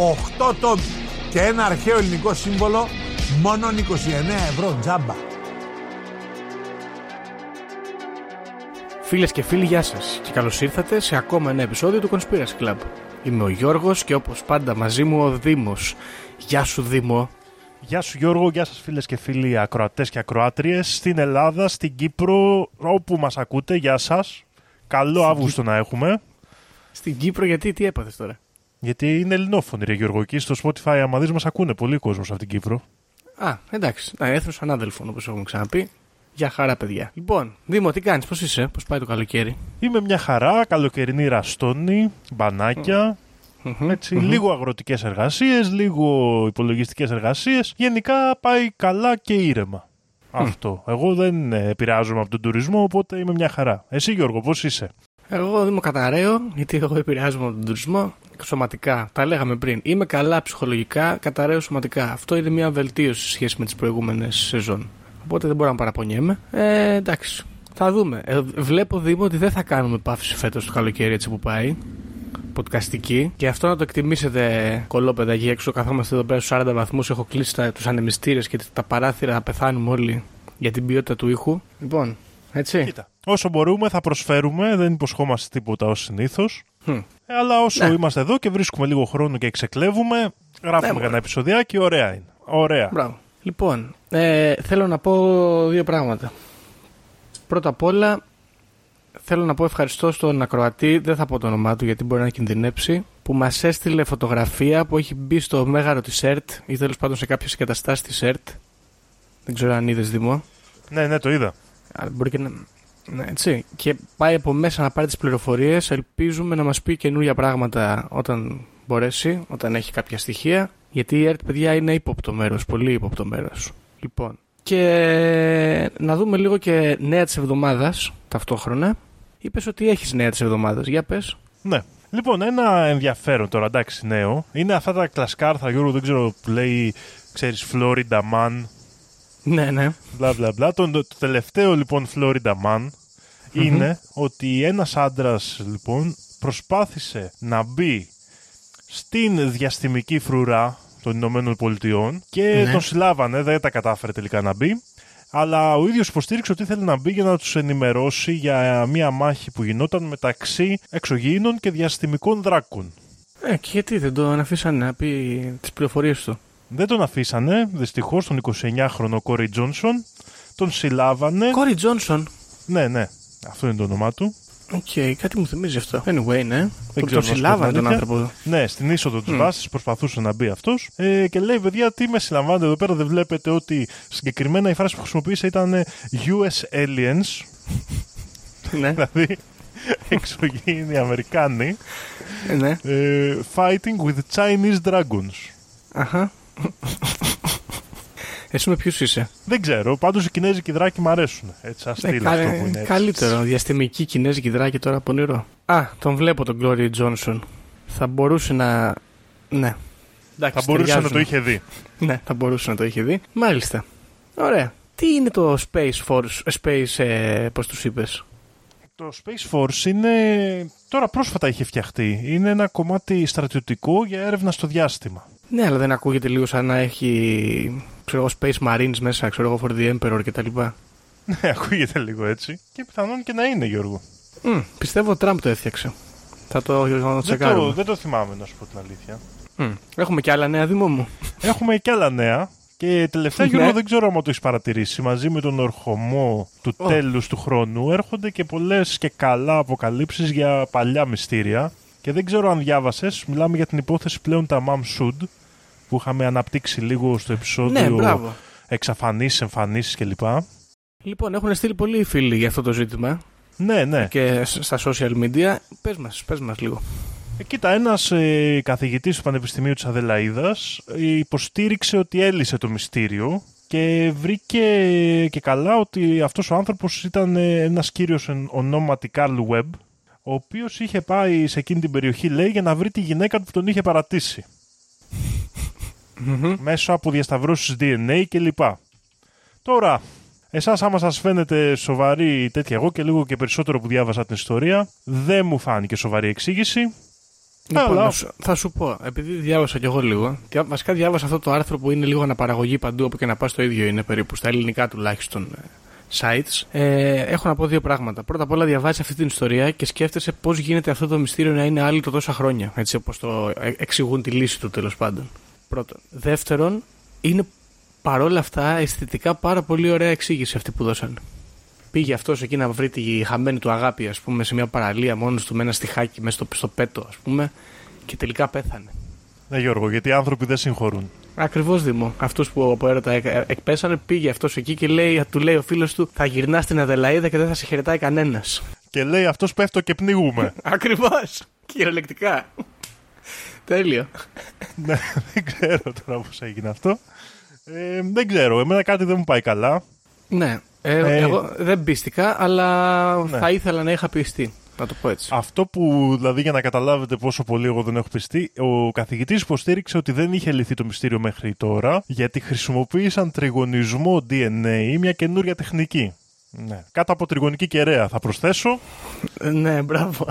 8 τόμοι και ένα αρχαίο ελληνικό σύμβολο μόνο 29 ευρώ τζάμπα Φίλες και φίλοι, γεια σας και καλώς ήρθατε σε ακόμα ένα επεισόδιο του Conspiracy Club. Είμαι ο Γιώργος και όπως πάντα μαζί μου ο Δήμος. Γεια σου, Δήμο. Γεια σου Γιώργο, γεια σας φίλες και φίλοι ακροατές και ακροάτριες στην Ελλάδα, στην Κύπρο, όπου μας ακούτε, γεια σας. Καλό Αύγουστο να έχουμε. Στην Κύπρο, γιατί τι έπαθες τώρα; Γιατί είναι ελληνόφωνη ρε Γιώργο, εκεί στο Spotify άμα δεις μας ακούνε πολύ κόσμο από την Κύπρο. Α, εντάξει. Να έθνος ανάδελφων, όπως έχουμε ξαναπεί. Γεια χαρά, παιδιά. Λοιπόν, Δήμο, τι κάνεις, πώς είσαι, πώς πάει το καλοκαίρι; Είμαι μια χαρά, καλοκαιρινή ραστόνη, μπανάκια, έτσι, λίγο αγροτικές εργασίες, λίγο υπολογιστικές εργασίες. Γενικά πάει καλά και ήρεμα. Αυτό. Εγώ δεν ε, επηρεάζομαι από τον τουρισμό, οπότε είμαι μια χαρά. Εσύ Γιώργο, πώς είσαι; Εγώ Δήμο καταραίω, γιατί εγώ επηρεάζομαι από τον τουρισμό σωματικά. Τα λέγαμε πριν. Είμαι καλά ψυχολογικά, καταραίω σωματικά. Αυτό είναι μια βελτίωση σε σχέση με τις προηγούμενες σεζόν. Οπότε δεν μπορώ να παραπονιέμαι. Ε, εντάξει. Θα δούμε. Ε, βλέπω Δήμο ότι δεν θα κάνουμε παύση φέτος το καλοκαίρι έτσι που πάει. Podcastική. Και αυτό να το εκτιμήσετε κολόπεδα εκεί έξω. Καθόμαστε εδώ πέρα στους 40 βαθμούς. Έχω κλείσει τους ανεμιστήρες και τα παράθυρα να πεθάνουμε όλοι για την ποιότητα του ήχου. Λοιπόν, έτσι. Κοίτα, όσο μπορούμε θα προσφέρουμε, δεν υποσχόμαστε τίποτα ως συνήθως. Hm. Ε, αλλά όσο Ναι. είμαστε εδώ και βρίσκουμε λίγο χρόνο και ξεκλέβουμε, γράφουμε Ναι, ένα επεισοδιάκι, ωραία είναι. Ωραία. Μπράβο. Λοιπόν, ε, θέλω να πω δύο πράγματα. Πρώτα απ' όλα, θέλω να πω ευχαριστώ στον ακροατή, δεν θα πω το όνομά του γιατί μπορεί να κινδυνεύσει, που μας έστειλε φωτογραφία που έχει μπει στο μέγαρο της ΕΡΤ ή τέλος πάντων σε κάποιες εγκαταστάσεις της ΕΡΤ. Δεν ξέρω αν είδες Δημό. Ναι, ναι, το είδα. Αλλά μπορεί και να... Ναι, έτσι. Και πάει από μέσα να πάρει τις πληροφορίες. Ελπίζουμε να μας πει καινούργια πράγματα όταν μπορέσει, όταν έχει κάποια στοιχεία. Γιατί η ΕΡΤ, παιδιά, είναι ύποπτο μέρος, πολύ ύποπτο μέρος. Λοιπόν. Και να δούμε λίγο και νέα της εβδομάδας ταυτόχρονα. Είπες ότι έχεις νέα της εβδομάδας. Για πες. Ναι. Λοιπόν, ένα ενδιαφέρον τώρα, εντάξει, νέο. Είναι αυτά τα κλασικά άρθρα, Γιώργο, δεν ξέρω, που λέει, ξέρεις, Florida Man, Ναι, ναι. μπλα μπλα μπλα. Το, το τελευταίο, λοιπόν, Florida Man είναι ότι ένας άντρας, λοιπόν, προσπάθησε να μπει στην διαστημική φρουρά των Ηνωμένων Πολιτειών και Ναι. τον συλλάβανε, δεν τα κατάφερε τελικά να μπει. Αλλά ο ίδιος υποστήριξε ότι ήθελε να μπει για να τους ενημερώσει για μια μάχη που γινόταν μεταξύ εξωγήινων και διαστημικών δράκων. Ε, και γιατί δεν τον αφήσανε να πει τις πληροφορίες του; Δεν τον αφήσανε, δυστυχώς, τον 29χρονο Κόρι Τζόνσον. Τον συλλάβανε. Κόρι Τζόνσον. Ναι, ναι, αυτό είναι το όνομά του. Οκ, κάτι μου θυμίζει αυτό. Anyway, ναι. Δεν Τον- ξέρω τον να σου πω συλλάβανε την τον αλήθεια. άνθρωπο. Ναι, στην είσοδο της Μμ. βάσης προσπαθούσε να μπει αυτός ε, και λέει: Παιδιά, τι με συλλαμβάνετε εδώ πέρα, δεν βλέπετε ότι συγκεκριμένα η φράση που χρησιμοποίησε ήταν ε, US aliens, ναι, δηλαδή εξωγήινοι Αμερικάνοι, ε, ναι. ε, fighting with Chinese dragons. Αχα. Εσύ με ποιους είσαι; Δεν ξέρω, πάντως οι Κινέζικοι δράκοι μου αρέσουν. Έτσι, σαν Ε, στυλ κα- αυτό που είναι. έτσι. καλύτερο. Διαστημική κινέζικη δράκη τώρα από νερό. Α, τον βλέπω τον Glory Johnson. Θα μπορούσε να. Ναι. Εντάξει, Θα μπορούσε να ταιριάζουν. το είχε δει. Ναι, θα μπορούσε να το είχε δει. Μάλιστα. Ωραία. Τι είναι το Space Force, ε, Space, ε, πώς τους είπες; Το Space Force είναι. Τώρα πρόσφατα είχε φτιαχτεί. Είναι ένα κομμάτι στρατιωτικό για έρευνα στο διάστημα. Ναι, αλλά δεν ακούγεται λίγο σαν να έχει, ξέρω εγώ, Space Marines μέσα, ξέρω εγώ, for the Emperor κτλ. Ναι, ακούγεται λίγο έτσι. Και πιθανόν και να είναι, Γιώργο. Μμ, πιστεύω ο Τραμπ το έφτιαξε. Θα το Δεν το, τσεκάρουμε. δεν το θυμάμαι, να σου πω την αλήθεια. Μμ. Έχουμε και άλλα νέα, Δήμο μου. Έχουμε και άλλα νέα. Και τελευταία, Ναι. Γιώργο, δεν ξέρω αν το έχεις παρατηρήσει. Μαζί με τον ορχομό του Ω. τέλους του χρόνου έρχονται και πολλές και καλά αποκαλύψεις για παλιά μυστήρια. Και δεν ξέρω αν διάβασες, μιλάμε για την υπόθεση πλέον τα Mom Should, που είχαμε αναπτύξει λίγο στο επεισόδιο Ναι, μπράβο. εξαφανίσεις, εμφανίσεις κλπ. Λοιπόν, έχουν στείλει πολλοί φίλοι για αυτό το ζήτημα Ναι, ναι. και σ- στα social media. Πες μας, πες μας λίγο. Ε, Κοίτα, ένας ε, καθηγητής του Πανεπιστημίου της Αδελαίδας ε, υποστήριξε ότι έλυσε το μυστήριο και βρήκε και καλά ότι αυτός ο άνθρωπος ήταν ε, ένας κύριος εν- ονόματι Καρλ Webb ο οποίος είχε πάει σε εκείνη την περιοχή, λέει, για να βρει τη γυναίκα του που τον είχε παρατήσει. Μέσω από διασταυρώσεις DNA κλπ. Τώρα, εσάς άμα σας φαίνεται σοβαρή τέτοια εγώ και λίγο και περισσότερο που διάβασα την ιστορία, δεν μου φάνηκε σοβαρή εξήγηση. Λοιπόν, Αλλά- να σου- θα σου πω, επειδή διάβασα κι εγώ λίγο, δια- βασικά διάβασα αυτό το άρθρο που είναι λίγο αναπαραγωγή παντού, όπου και να πας το ίδιο είναι περίπου, στα ελληνικά τουλάχιστον ε, sites. Ε, έχω να πω δύο πράγματα. Πρώτα απ' όλα διαβάζεις αυτή την ιστορία και σκέφτεσαι πώς γίνεται αυτό το μυστήριο να είναι άλυτο τόσα χρόνια, έτσι όπως το ε, εξηγούν τη λύση του τέλος πάντων. Πρώτον. Δεύτερον, είναι παρόλα αυτά αισθητικά πάρα πολύ ωραία εξήγηση αυτή που δώσανε. Πήγε αυτός εκεί να βρει τη χαμένη του αγάπη, ας πούμε, σε μια παραλία μόνος του με ένα στιχάκι μέσα στο, στο πέτο, ας πούμε, και τελικά πέθανε. Ναι, Γιώργο, γιατί οι άνθρωποι δεν συγχωρούν. Ακριβώς Δήμο. Αυτός που από έρωτα εκ- ε, εκπέσανε, πήγε αυτός εκεί και λέει, του λέει ο φίλος του, θα γυρνά στην Αδελαίδα και δεν θα σε χαιρετάει κανένας. Και λέει αυτός πέφτω και πνίγουμε. Ακριβώς. Κυριολεκτικά. Τέλειο. ναι, δεν ξέρω τώρα πώς έγινε αυτό. Ε, δεν ξέρω, εμένα κάτι δεν μου πάει καλά. Ναι. Ε, Ε. Εγώ δεν πίστηκα, αλλά Ναι. θα ήθελα να είχα πιστεί. Να το πω έτσι. Αυτό που, δηλαδή, για να καταλάβετε πόσο πολύ εγώ δεν έχω πιστεί, ο καθηγητής υποστήριξε ότι δεν είχε λυθεί το μυστήριο μέχρι τώρα, γιατί χρησιμοποίησαν τριγωνισμό DNA, μια καινούρια τεχνική. Ναι. Κάτω από τριγωνική κεραία, θα προσθέσω. Ε, Ναι, μπράβο.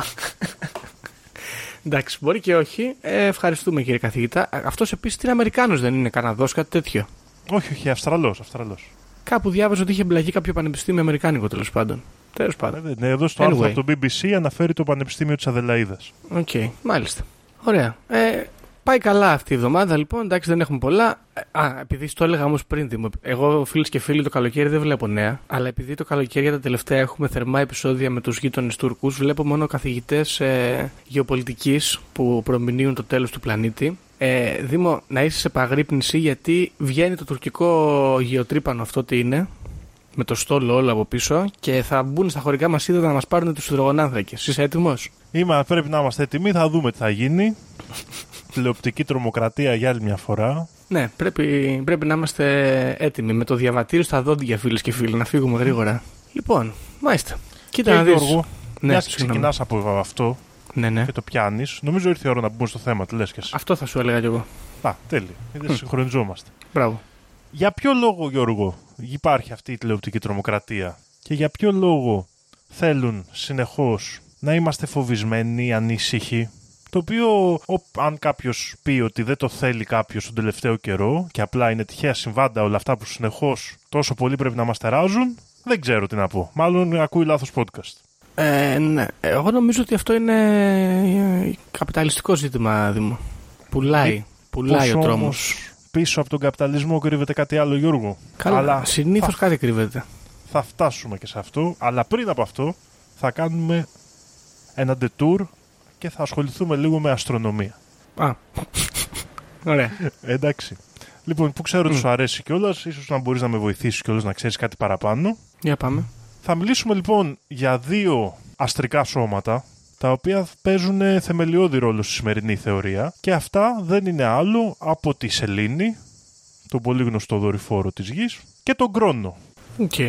Εντάξει, μπορεί και όχι. Ε, ευχαριστούμε κύριε καθηγητά. Αυτός επίσης είναι Αμερικάνος, δεν είναι Καναδός, κάτι τέτοιο; Όχι, όχι, Αυστραλός. Αυστραλός. Κάπου διάβαζα ότι είχε μπλαγεί κάποιο πανεπιστήμιο Αμερικάνικο τέλος πάντων. Τέλος πάντων. Ναι, εδώ στο άρθρο Anyway. από το BBC αναφέρει το Πανεπιστήμιο της Αδελαίδας. Οκ, μάλιστα. Ωραία. Ε, πάει καλά αυτή η εβδομάδα λοιπόν. Εντάξει, δεν έχουμε πολλά. Ε, Α, επειδή στο έλεγα όμως πριν, Δήμο, εγώ φίλες και φίλοι το καλοκαίρι δεν βλέπω νέα. Αλλά επειδή το καλοκαίρι για τα τελευταία έχουμε θερμά επεισόδια με τους γείτονες Τούρκους, βλέπω μόνο καθηγητές ε, γεωπολιτικής που προμηνύουν το τέλος του πλανήτη. Ε, Δήμο, να είσαι σε παγρύπνηση γιατί βγαίνει το τουρκικό γεωτρύπανο αυτό τι είναι. Με το στόλο όλο από πίσω και θα μπουν στα χωρικά μας είδα να μας πάρουν τους υδρογονάνθρακες. Είσαι έτοιμος; Είμα, πρέπει να είμαστε έτοιμοι, θα δούμε τι θα γίνει. Τηλεοπτική τρομοκρατία για άλλη μια φορά. Ναι, πρέπει, πρέπει να είμαστε έτοιμοι με το διαβατήριο στα δόντια, φίλες και φίλοι, να φύγουμε γρήγορα. Λοιπόν, μάλιστα. Κοίτα και να δεις. Γιώργο, Ναι, μιας και συγγνώμη. ξεκινάς από αυτό Ναι, ναι. και το πιάνεις, νομίζω ήρθε η ώρα να μπούμε στο θέμα, τι λες και εσύ. Αυτό θα σου έλεγα κι εγώ. Α, τέλειο. Δεν συγχρονιζόμαστε. Μπράβο. Για ποιο λόγο, Γιώργο, υπάρχει αυτή η τηλεοπτική τρομοκρατία και για ποιο λόγο θέλουν συνεχώς να είμαστε φοβισμένοι, ανήσυχοι, το οποίο ο- αν κάποιος πει ότι δεν το θέλει κάποιος τον τελευταίο καιρό και απλά είναι τυχαία συμβάντα όλα αυτά που συνεχώς τόσο πολύ πρέπει να μας τεράζουν, δεν ξέρω τι να πω. Μάλλον ακούει λάθος podcast. Ε, ναι. Εγώ νομίζω ότι αυτό είναι ε, καπιταλιστικό ζήτημα, Δήμο. Πουλάει. Πουλάει ο Πώς τρόμος. όμως πίσω από τον καπιταλισμό κρύβεται κάτι άλλο, Γιώργο; Καλά. Αλλά Συνήθως θα, κάτι κρύβεται. θα φτάσουμε και σε αυτό. Αλλά πριν από αυτό θα κάνουμε ένα detour και θα ασχοληθούμε λίγο με αστρονομία. Α. Ωραία. Εντάξει. Λοιπόν, που ξέρω ότι σου αρέσει κιόλας, ίσως να μπορείς να με βοηθήσεις κιόλας να ξέρεις κάτι παραπάνω. Για πάμε. Θα μιλήσουμε λοιπόν για δύο αστρικά σώματα τα οποία παίζουν θεμελιώδη ρόλο στη σημερινή θεωρία και αυτά δεν είναι άλλο από τη Σελήνη, τον πολύ γνωστό δορυφόρο της Γης και τον Κρόνο. Οκ.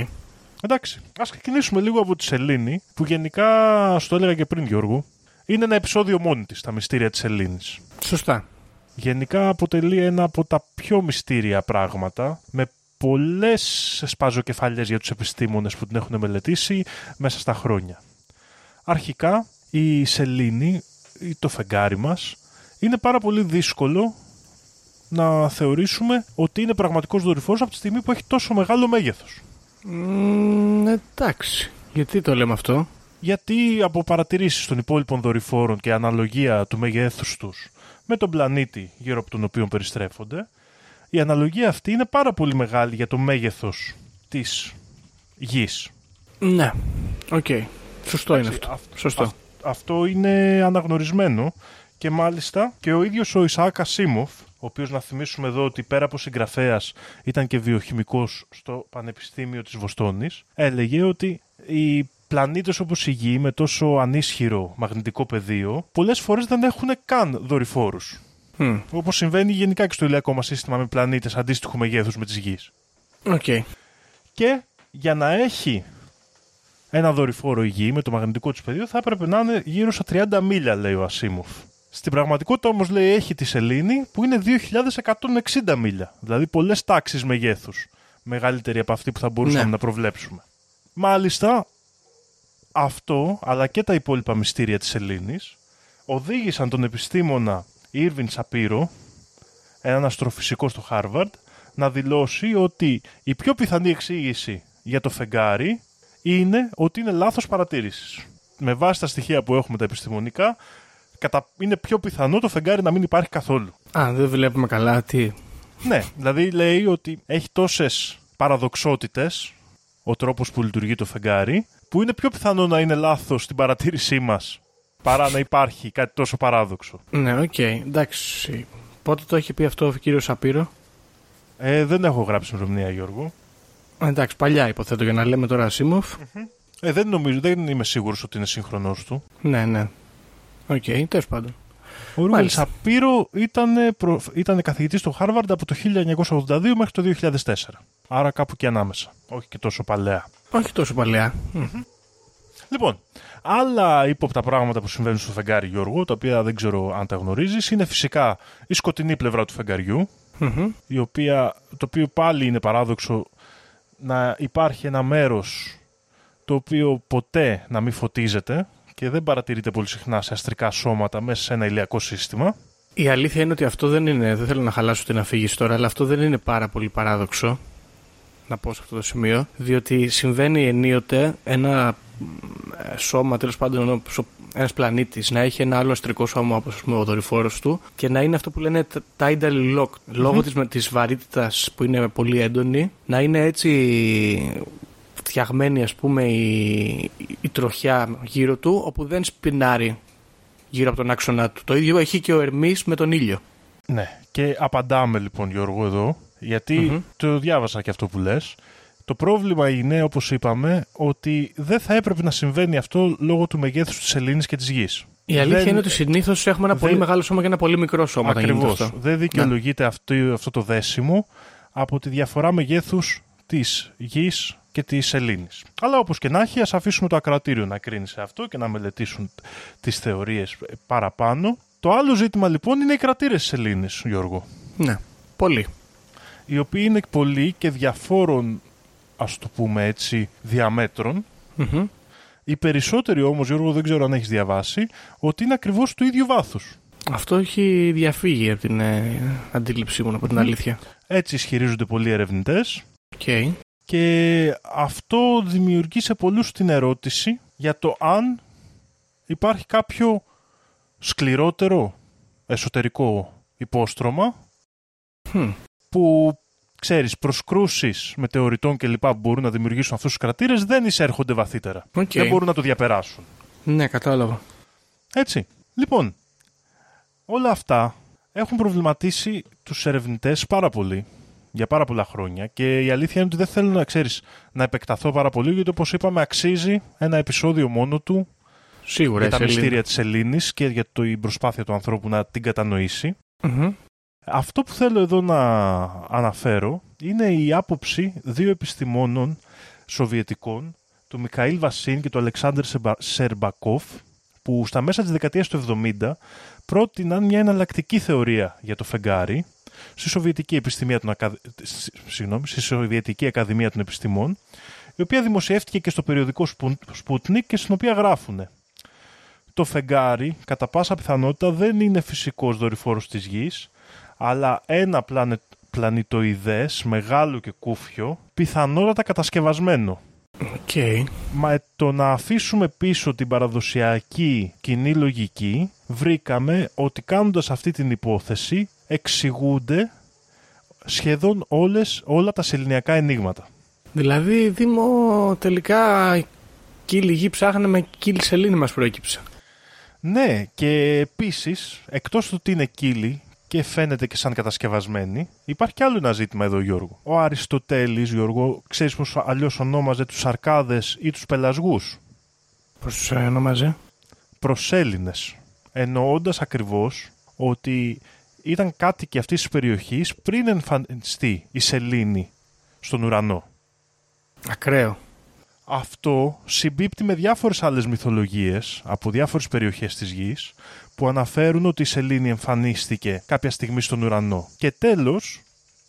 Εντάξει, ας ξεκινήσουμε λίγο από τη Σελήνη που γενικά, στο έλεγα και πριν Γιώργο, είναι ένα επεισόδιο μόνη της, τα μυστήρια της Σελήνης. Σωστά. Γενικά αποτελεί ένα από τα πιο μυστήρια πράγματα με πολλές σπαζοκεφαλιές για τους επιστήμονες που την έχουν μελετήσει μέσα στα χρόνια. Αρχικά η σελήνη ή το φεγγάρι μας είναι πάρα πολύ δύσκολο να θεωρήσουμε ότι είναι πραγματικός δορυφόρος από τη στιγμή που έχει τόσο μεγάλο μέγεθος. Μ, εντάξει. Γιατί το λέμε αυτό; Γιατί από παρατηρήσεις των υπόλοιπων δορυφόρων και αναλογία του μεγέθους τους με τον πλανήτη γύρω από τον οποίο περιστρέφονται. Η αναλογία αυτή είναι πάρα πολύ μεγάλη για το μέγεθος της γης. Ναι. Οκ. Σωστό είναι αυτό. αυ- Σωστό. αυ- αυτό είναι αναγνωρισμένο και μάλιστα και ο ίδιος ο Ισαάκ Ασίμοφ, ο οποίος να θυμίσουμε εδώ ότι πέρα από συγγραφέας ήταν και βιοχημικός στο Πανεπιστήμιο της Βοστόνης, έλεγε ότι οι πλανήτες όπως η Γη με τόσο ανίσχυρο μαγνητικό πεδίο πολλές φορές δεν έχουν καν δορυφόρους. Μμ. Όπως συμβαίνει γενικά και στο ηλιακό μας σύστημα με πλανήτες αντίστοιχου μεγέθους με της Γης. Οκ. Και για να έχει ένα δορυφόρο η γη με το μαγνητικό του πεδίο θα έπρεπε να είναι γύρω στα 30 μίλια, λέει ο Ασίμοφ. Στην πραγματικότητα όμως λέει έχει τη σελήνη που είναι 2.160 μίλια. Δηλαδή πολλές τάξεις μεγέθους. Μεγαλύτερη από αυτή που θα μπορούσαμε Ναι. να προβλέψουμε. Μάλιστα, αυτό αλλά και τα υπόλοιπα μυστήρια της σελήνης οδήγησαν τον επιστήμονα Ίρβιν Σαπίρο, έναν αστροφυσικό στο Χάρβαρντ, να δηλώσει ότι η πιο πιθανή εξήγηση για το φεγγάρι είναι ότι είναι λάθος παρατήρησης. Με βάση τα στοιχεία που έχουμε τα επιστημονικά, κατα... είναι πιο πιθανό το φεγγάρι να μην υπάρχει καθόλου. Α, δεν βλέπουμε καλά. Τι. Ναι, δηλαδή λέει ότι έχει τόσες παραδοξότητες ο τρόπος που λειτουργεί το φεγγάρι, που είναι πιο πιθανό να είναι λάθος στην παρατήρησή μας παρά να υπάρχει κάτι τόσο παράδοξο. Ναι, οκ. Εντάξει. Πότε το έχει πει αυτό ο κύριος Σαπίρο; Ε, δεν έχω γράψει ημερομηνία, Γιώργο. Ε, Εντάξει, παλιά υποθέτω για να λέμε τώρα Ασίμοφ. Ε, δεν νομίζω, δεν είμαι σίγουρος ότι είναι σύγχρονος του. Ναι, ναι. Οκ, τέλος πάντων. Ο Ίρβιν Μάλιστα. Σαπίρο ήταν, προ... ήταν καθηγητής στο Χάρβαρντ από το 1982 μέχρι το 2004. Άρα κάπου και ανάμεσα. Όχι και τόσο παλαιά. Όχι τόσο παλιά. Μμ. Λοιπόν, άλλα ύποπτα πράγματα που συμβαίνουν στο φεγγάρι, Γιώργο, τα οποία δεν ξέρω αν τα γνωρίζεις, είναι φυσικά η σκοτεινή πλευρά του φεγγαριού, Μμμ. η οποία, το οποίο πάλι είναι παράδοξο να υπάρχει ένα μέρος το οποίο ποτέ να μην φωτίζεται και δεν παρατηρείται πολύ συχνά σε αστρικά σώματα μέσα σε ένα ηλιακό σύστημα. Η αλήθεια είναι ότι αυτό δεν είναι. Δεν θέλω να χαλάσω την αφήγηση τώρα, αλλά αυτό δεν είναι πάρα πολύ παράδοξο. Να πω σε αυτό το σημείο. Διότι συμβαίνει ενίοτε ένα μ, ε, σώμα, τέλος πάντων, ένας πλανήτης να έχει ένα άλλο αστρικό σώμα όπως ο δορυφόρος του και να είναι αυτό που λένε t- tidal lock. Λόγω της, της βαρύτητας που είναι πολύ έντονη, να είναι έτσι φτιαγμένη ας πούμε η, η τροχιά γύρω του όπου δεν σπινάρει γύρω από τον άξονα του. Το ίδιο έχει και ο Ερμής με τον ήλιο. Ναι, και απαντάμε λοιπόν Γιώργο εδώ, γιατί Μμμ. το διάβασα και αυτό που λες. Το πρόβλημα είναι, όπως είπαμε, ότι δεν θα έπρεπε να συμβαίνει αυτό λόγω του μεγέθους της σελήνης και της γης. Η αλήθεια Δεν- είναι ότι συνήθως έχουμε ένα δεν- πολύ μεγάλο σώμα και ένα πολύ μικρό σώμα όταν γίνεται Ακριβώς. αυτό. Δεν δικαιολογείται αυτό, αυτό το δέσιμο από τη διαφορά μεγέθους της γης και της σελήνης. Αλλά όπως και να έχει, ας αφήσουμε το ακροατήριο να κρίνει σε αυτό και να μελετήσουν τις θεωρίες ε, παραπάνω. Το άλλο ζήτημα λοιπόν είναι οι κρατήρες της σελήνης, Γιώργο. Ναι, πολύ. Οι οποίοι είναι πολλοί και διαφόρων, ας το πούμε έτσι, διαμέτρων. Μμμ. Οι περισσότεροι όμως, Γιώργο, δεν ξέρω αν έχεις διαβάσει, ότι είναι ακριβώς του ίδιου βάθους. Αυτό έχει διαφύγει από την ε, αντίληψή μου, από την αλήθεια. Έτσι ισχυρίζονται πολλοί ερευνητές Οκ. και αυτό δημιουργεί σε πολλούς την ερώτηση για το αν υπάρχει κάποιο σκληρότερο εσωτερικό υπόστρωμα Χμ. Που ξέρεις, προσκρούσεις μετεωριτών και λοιπά που μπορούν να δημιουργήσουν αυτούς τους κρατήρες δεν εισέρχονται βαθύτερα. Οκ. Δεν μπορούν να το διαπεράσουν. Ναι, κατάλαβα. Έτσι. Λοιπόν, όλα αυτά έχουν προβληματίσει τους ερευνητές πάρα πολύ για πάρα πολλά χρόνια και η αλήθεια είναι ότι δεν θέλω να ξέρεις να επεκταθώ πάρα πολύ γιατί όπως είπαμε αξίζει ένα επεισόδιο μόνο του Σίγουρα. για τα η σελήνη. μυστήρια της Ελλήνης και για την προσπάθεια του ανθρώπου να την κατανοήσει. Μμμ. Αυτό που θέλω εδώ να αναφέρω είναι η άποψη δύο επιστημόνων σοβιετικών, του Μικαήλ Βασίν και του Αλεξάνδρ Σεμπα- Σερμπακόφ, που στα μέσα της δεκαετίας του 70 πρότειναν μια εναλλακτική θεωρία για το φεγγάρι στη Σοβιετική, Επιστημία των Ακα... σ- συγγνώμη, στη Σοβιετική Ακαδημία των Επιστημών, η οποία δημοσιεύτηκε και στο περιοδικό Sputnik και στην οποία γράφουνε. Το φεγγάρι κατά πάσα πιθανότητα δεν είναι φυσικός δορυφόρος της Γης, αλλά ένα πλανε... πλανητοειδές μεγάλο και κούφιο, πιθανότατα κατασκευασμένο. Οκ. Μα ε, το να αφήσουμε πίσω την παραδοσιακή κοινή λογική, βρήκαμε ότι κάνοντας αυτή την υπόθεση εξηγούνται σχεδόν όλες, όλα τα σεληνιακά ενίγματα. Δηλαδή, Δήμο, τελικά κύλι γη ψάχνε με κύλι σελήνη μας προέκυψε. Ναι, και επίσης, εκτός του ότι είναι κύλι και φαίνεται και σαν κατασκευασμένη, υπάρχει κι άλλο ένα ζήτημα εδώ, Γιώργο. Ο Αριστοτέλης, Γιώργο, ξέρεις πως αλλιώς ονόμαζε τους Αρκάδες ή τους Πελασγούς; Πώς τους ονόμαζε; Προσέλληνες, εννοώντας ακριβώς ότι ήταν κάτοικοι αυτής της περιοχής πριν εμφανιστεί η σελήνη στον ουρανό. Ακραίο. Αυτό συμπίπτει με διάφορες άλλες μυθολογίες από διάφορες περιοχές της γης που αναφέρουν ότι η σελήνη εμφανίστηκε κάποια στιγμή στον ουρανό. Και τέλος,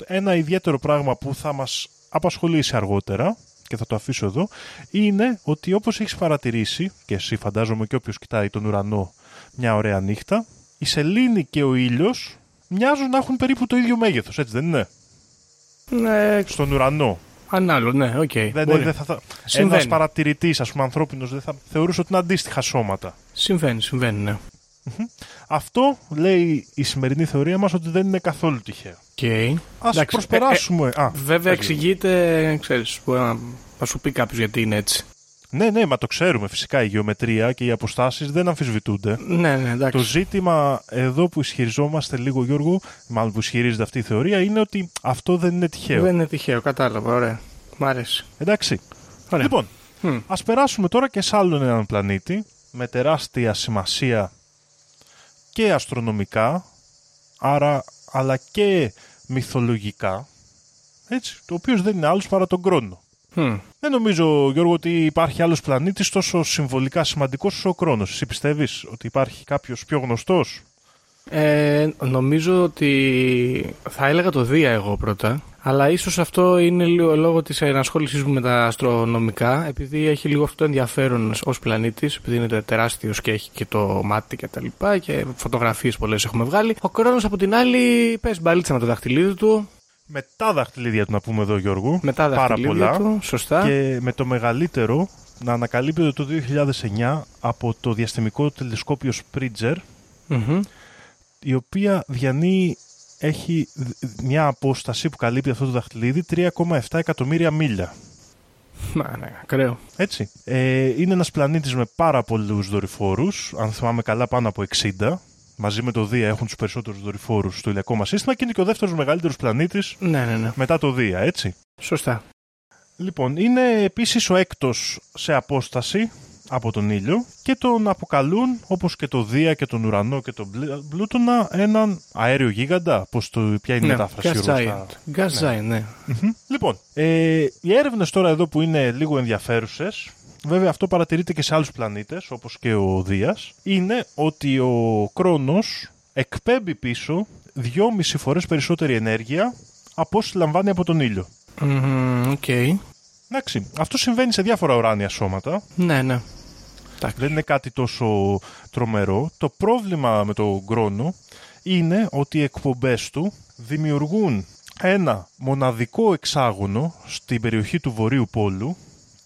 ένα ιδιαίτερο πράγμα που θα μας απασχολήσει αργότερα και θα το αφήσω εδώ, είναι ότι όπως έχεις παρατηρήσει, και εσύ φαντάζομαι και όποιος κοιτάει τον ουρανό μια ωραία νύχτα, η σελήνη και ο ήλιος μοιάζουν να έχουν περίπου το ίδιο μέγεθος, έτσι δεν είναι, Ναι, στον ουρανό. ανάλογο, ναι, οκ. Δεν, μπορεί. δεν θα, θα, Συμβαίνει. ένας παρατηρητής, ας πούμε, ανθρώπινος, δεν θα θεωρούσε ότι είναι αντίστοιχα σώματα. Συμβαίνει, συμβαίνει, ναι. Αυτό λέει η σημερινή θεωρία μας ότι δεν είναι καθόλου τυχαίο. Οκ. Ας Εντάξει, προσπεράσουμε. Α, ε, Βέβαια πες λίγο. εξηγείται, ξέρεις, μπορεί να, να σου πει κάποιος γιατί είναι έτσι. Ναι, ναι, μα το ξέρουμε φυσικά. Η γεωμετρία και οι αποστάσεις δεν αμφισβητούνται. Ναι, ναι, εντάξει. Το ζήτημα εδώ που ισχυριζόμαστε λίγο, Γιώργο, μάλλον που ισχυρίζεται αυτή η θεωρία, είναι ότι αυτό δεν είναι τυχαίο. Δεν είναι τυχαίο, κατάλαβα, ωραία. Μ' αρέσει. Εντάξει. Ωραία. Λοιπόν, Μμ. ας περάσουμε τώρα και σε άλλον έναν πλανήτη με τεράστια σημασία και αστρονομικά, άρα, αλλά και μυθολογικά, έτσι, το οποίο δεν είναι άλλος παρά τον Κρόνο. Μμ. Δεν νομίζω, Γιώργο, ότι υπάρχει άλλος πλανήτης τόσο συμβολικά σημαντικός όσο ο Κρόνος. Εσύ πιστεύεις ότι υπάρχει κάποιος πιο γνωστός; Ε, νομίζω ότι θα έλεγα το Δία εγώ πρώτα. Αλλά ίσως αυτό είναι λίγο λόγω της ενασχόλησής μου με τα αστρονομικά. Επειδή έχει λίγο αυτό το ενδιαφέρον ως πλανήτης. Επειδή είναι τεράστιος και έχει και το μάτι και τα λοιπά. Και φωτογραφίες πολλές έχουμε βγάλει. Ο Κρόνος από την άλλη πες μπαλίτσα με το δαχτυλίδι του. Με τα δαχτυλίδια του να πούμε εδώ, Γιώργο. Με τα Πάρα δαχτυλίδια πολλά. του. Σωστά. Και με το μεγαλύτερο να ανακαλύπτεται το 2009 από το διαστημικό τηλεσκόπιο Spritzer, Μμμ. Η οποία διανύει έχει δ- μια απόσταση που καλύπτει αυτό το δαχτυλίδι 3,7 εκατομμύρια μίλια. Μα, ναι, ακραίο. Έτσι. Ε, είναι ένας πλανήτης με πάρα πολλούς δορυφόρους, αν θυμάμαι καλά πάνω από 60. Μαζί με το Δία έχουν τους περισσότερους δορυφόρους στο ηλιακό μας σύστημα και είναι και ο δεύτερος μεγαλύτερος πλανήτης Ναι, ναι, ναι. μετά το Δία, έτσι. Σωστά. Λοιπόν, είναι επίσης ο έκτος σε απόσταση από τον ήλιο και τον αποκαλούν, όπως και το Δία και τον Ουρανό και τον Πλ- Πλούτονα, έναν αέριο γίγαντα. Πώς το, ποια είναι η Ναι, μετάφραση, Gas Γιώργος, Giant. Gas Giant, ναι. Μμμ. Λοιπόν, ε, οι έρευνες τώρα εδώ που είναι λίγο ενδιαφέρουσες, βέβαια αυτό παρατηρείται και σε άλλους πλανήτες, όπως και ο Δίας, είναι ότι ο Κρόνος εκπέμπει πίσω 2,5 φορές περισσότερη ενέργεια από όση λαμβάνει από τον ήλιο. Μμμ, Οκ. Εντάξει, αυτό συμβαίνει σε διάφορα ουράνια σώματα. Ναι, ναι. Δεν είναι κάτι τόσο τρομερό. Το πρόβλημα με τον Κρόνο είναι ότι οι εκπομπές του δημιουργούν ένα μοναδικό εξάγωνο στην περιοχή του Βορείου Πόλου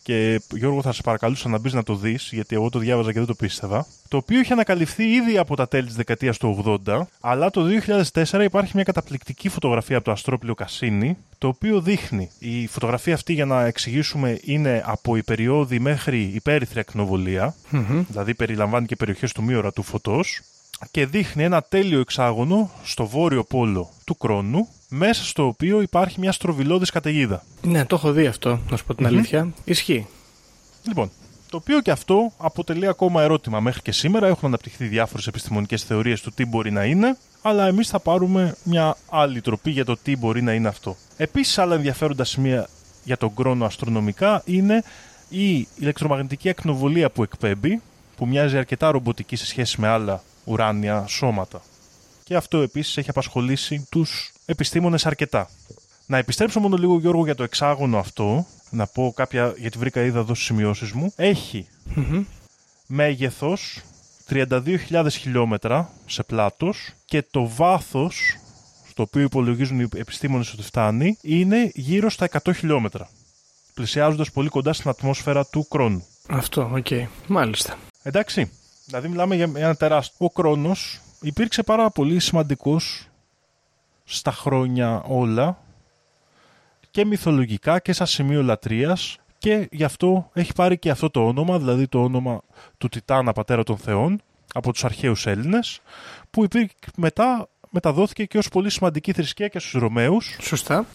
και Γιώργο θα σε παρακαλούσα να μπεις να το δεις γιατί εγώ το διάβαζα και δεν το πίστευα. Το οποίο είχε ανακαλυφθεί ήδη από τα τέλη της δεκαετίας του 80 αλλά το 2004 υπάρχει μια καταπληκτική φωτογραφία από το αστρόπλιο Κασίνη το οποίο δείχνει. Η φωτογραφία αυτή για να εξηγήσουμε είναι από η περιόδη μέχρι υπέρυθρη ακτινοβολία δηλαδή περιλαμβάνει και περιοχές του μη ορατού φωτός και δείχνει ένα τέλειο εξάγωνο στο βόρειο πόλο του Κρόνου μέσα στο οποίο υπάρχει μια στροβιλώδης καταιγίδα. Ναι, το έχω δει αυτό, να σου πω την αλήθεια. Ισχύει. Λοιπόν, το οποίο και αυτό αποτελεί ακόμα ερώτημα μέχρι και σήμερα. Έχουν αναπτυχθεί διάφορες επιστημονικές θεωρίες του τι μπορεί να είναι, αλλά εμείς θα πάρουμε μια άλλη τροπή για το τι μπορεί να είναι αυτό. Επίσης, άλλα ενδιαφέροντα σημεία για τον κρόνο αστρονομικά είναι η ηλεκτρομαγνητική ακτινοβολία που εκπέμπει, που μοιάζει αρκετά ρομποτική σε σχέση με άλλα ουράνια σώματα. Και αυτό επίσης έχει απασχολήσει τους επιστήμονες αρκετά. Να επιστρέψω μόνο λίγο Γιώργο για το εξάγωνο αυτό, να πω κάποια, γιατί βρήκα είδα εδώ στις σημειώσεις μου. Έχει μέγεθος 32.000 χιλιόμετρα σε πλάτος και το βάθος, στο οποίο υπολογίζουν οι επιστήμονες ότι φτάνει, είναι γύρω στα 100 χιλιόμετρα. πλησιάζοντας πολύ κοντά στην ατμόσφαιρα του Κρόνου. Αυτό, οκ. Μάλιστα. Εντάξει. Δηλαδή μιλάμε για ένα τεράστιο. Ο Κρόνος υπήρξε πάρα πολύ σημαντικός στα χρόνια όλα και μυθολογικά και σαν σημείο λατρείας και γι' αυτό έχει πάρει και αυτό το όνομα, δηλαδή το όνομα του Τιτάνα Πατέρα των Θεών από τους αρχαίους Έλληνες που υπήρχε, μετά μεταδόθηκε και ως πολύ σημαντική θρησκεία και στους Ρωμαίους Σωστά.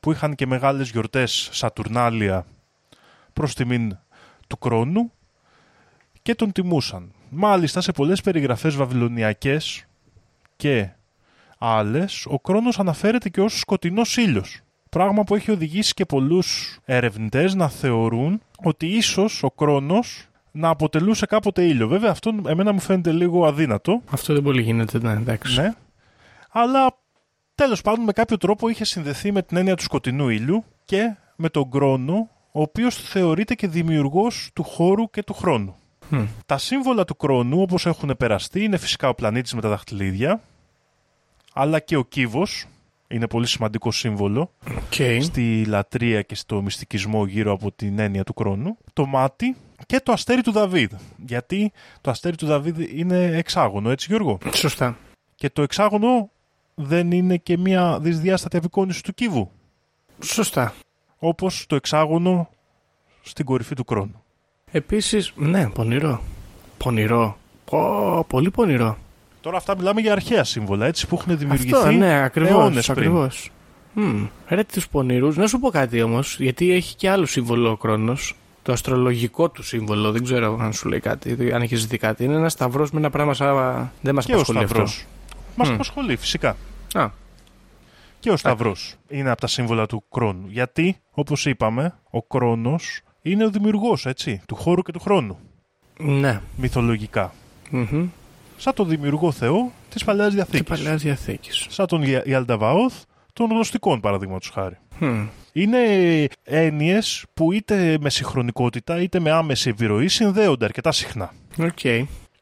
που είχαν και μεγάλες γιορτές Σατουρνάλια προς τιμήν του χρόνου και τον τιμούσαν. Μάλιστα σε πολλές περιγραφές βαβυλωνιακές και άλλες ο Κρόνος αναφέρεται και ως σκοτεινός ήλιος. Πράγμα που έχει οδηγήσει και πολλούς ερευνητές να θεωρούν ότι ίσως ο Κρόνος να αποτελούσε κάποτε ήλιο. Βέβαια αυτό εμένα μου φαίνεται λίγο αδύνατο. Αυτό δεν πολύ γίνεται, ναι, εντάξει. Ναι. Αλλά τέλος πάντων με κάποιο τρόπο είχε συνδεθεί με την έννοια του σκοτεινού ήλιου και με τον Κρόνο, ο οποίος θεωρείται και δημιουργός του χώρου και του χρόνου. Μμ. Τα σύμβολα του Κρόνου, όπως έχουν περαστεί, είναι φυσικά ο πλανήτης με τα δαχτυλίδια, αλλά και ο κύβος, είναι πολύ σημαντικό σύμβολο Οκ. στη λατρεία και στο μυστικισμό γύρω από την έννοια του Κρόνου. Το μάτι και το αστέρι του Δαβίδ. Γιατί το αστέρι του Δαβίδ είναι εξάγωνο, έτσι Γιώργο; Σωστά. Και το εξάγωνο δεν είναι και μια δυσδιάστατη απεικόνιση του κύβου. Σωστά. Όπως το εξάγωνο στην κορυφή του χρόνου. Επίσης, ναι, πονηρό. Πονηρό. Πω, πολύ πονηρό. Τώρα αυτά μιλάμε για αρχαία σύμβολα, έτσι, που έχουν δημιουργηθεί Αυτό, ναι, ακριβώς. αιώνες πριν. ακριβώς. Μμ. Ρε τους πονηρούς. Να σου πω κάτι όμως, γιατί έχει και άλλο σύμβολο ο Κρόνος. Το αστρολογικό του σύμβολο, δεν ξέρω αν σου λέει κάτι, αν έχεις δει κάτι. Είναι ένα σταυρός με ένα πράγμα σαν... Δεν μας Και ο απασχολεί αυτό. Σταυρός. Μας Μμ. απασχολεί, φυσικά. Α, Και ο Σταυρός είναι από τα σύμβολα του χρόνου. Γιατί, όπως είπαμε, ο Κρόνος είναι ο δημιουργός, έτσι, του χώρου και του χρόνου. ναι. Μυθολογικά. Μμμ. Σαν τον δημιουργό Θεό της Παλαιάς Και Διαθήκης. παλαιάς διαθήκης. Σαν τον Ια- Ιαλνταβαόθ των γνωστικών, παραδείγματος χάρη. Μμ. Είναι έννοιες που είτε με συγχρονικότητα είτε με άμεση επιρροή συνδέονται αρκετά συχνά. Οκ.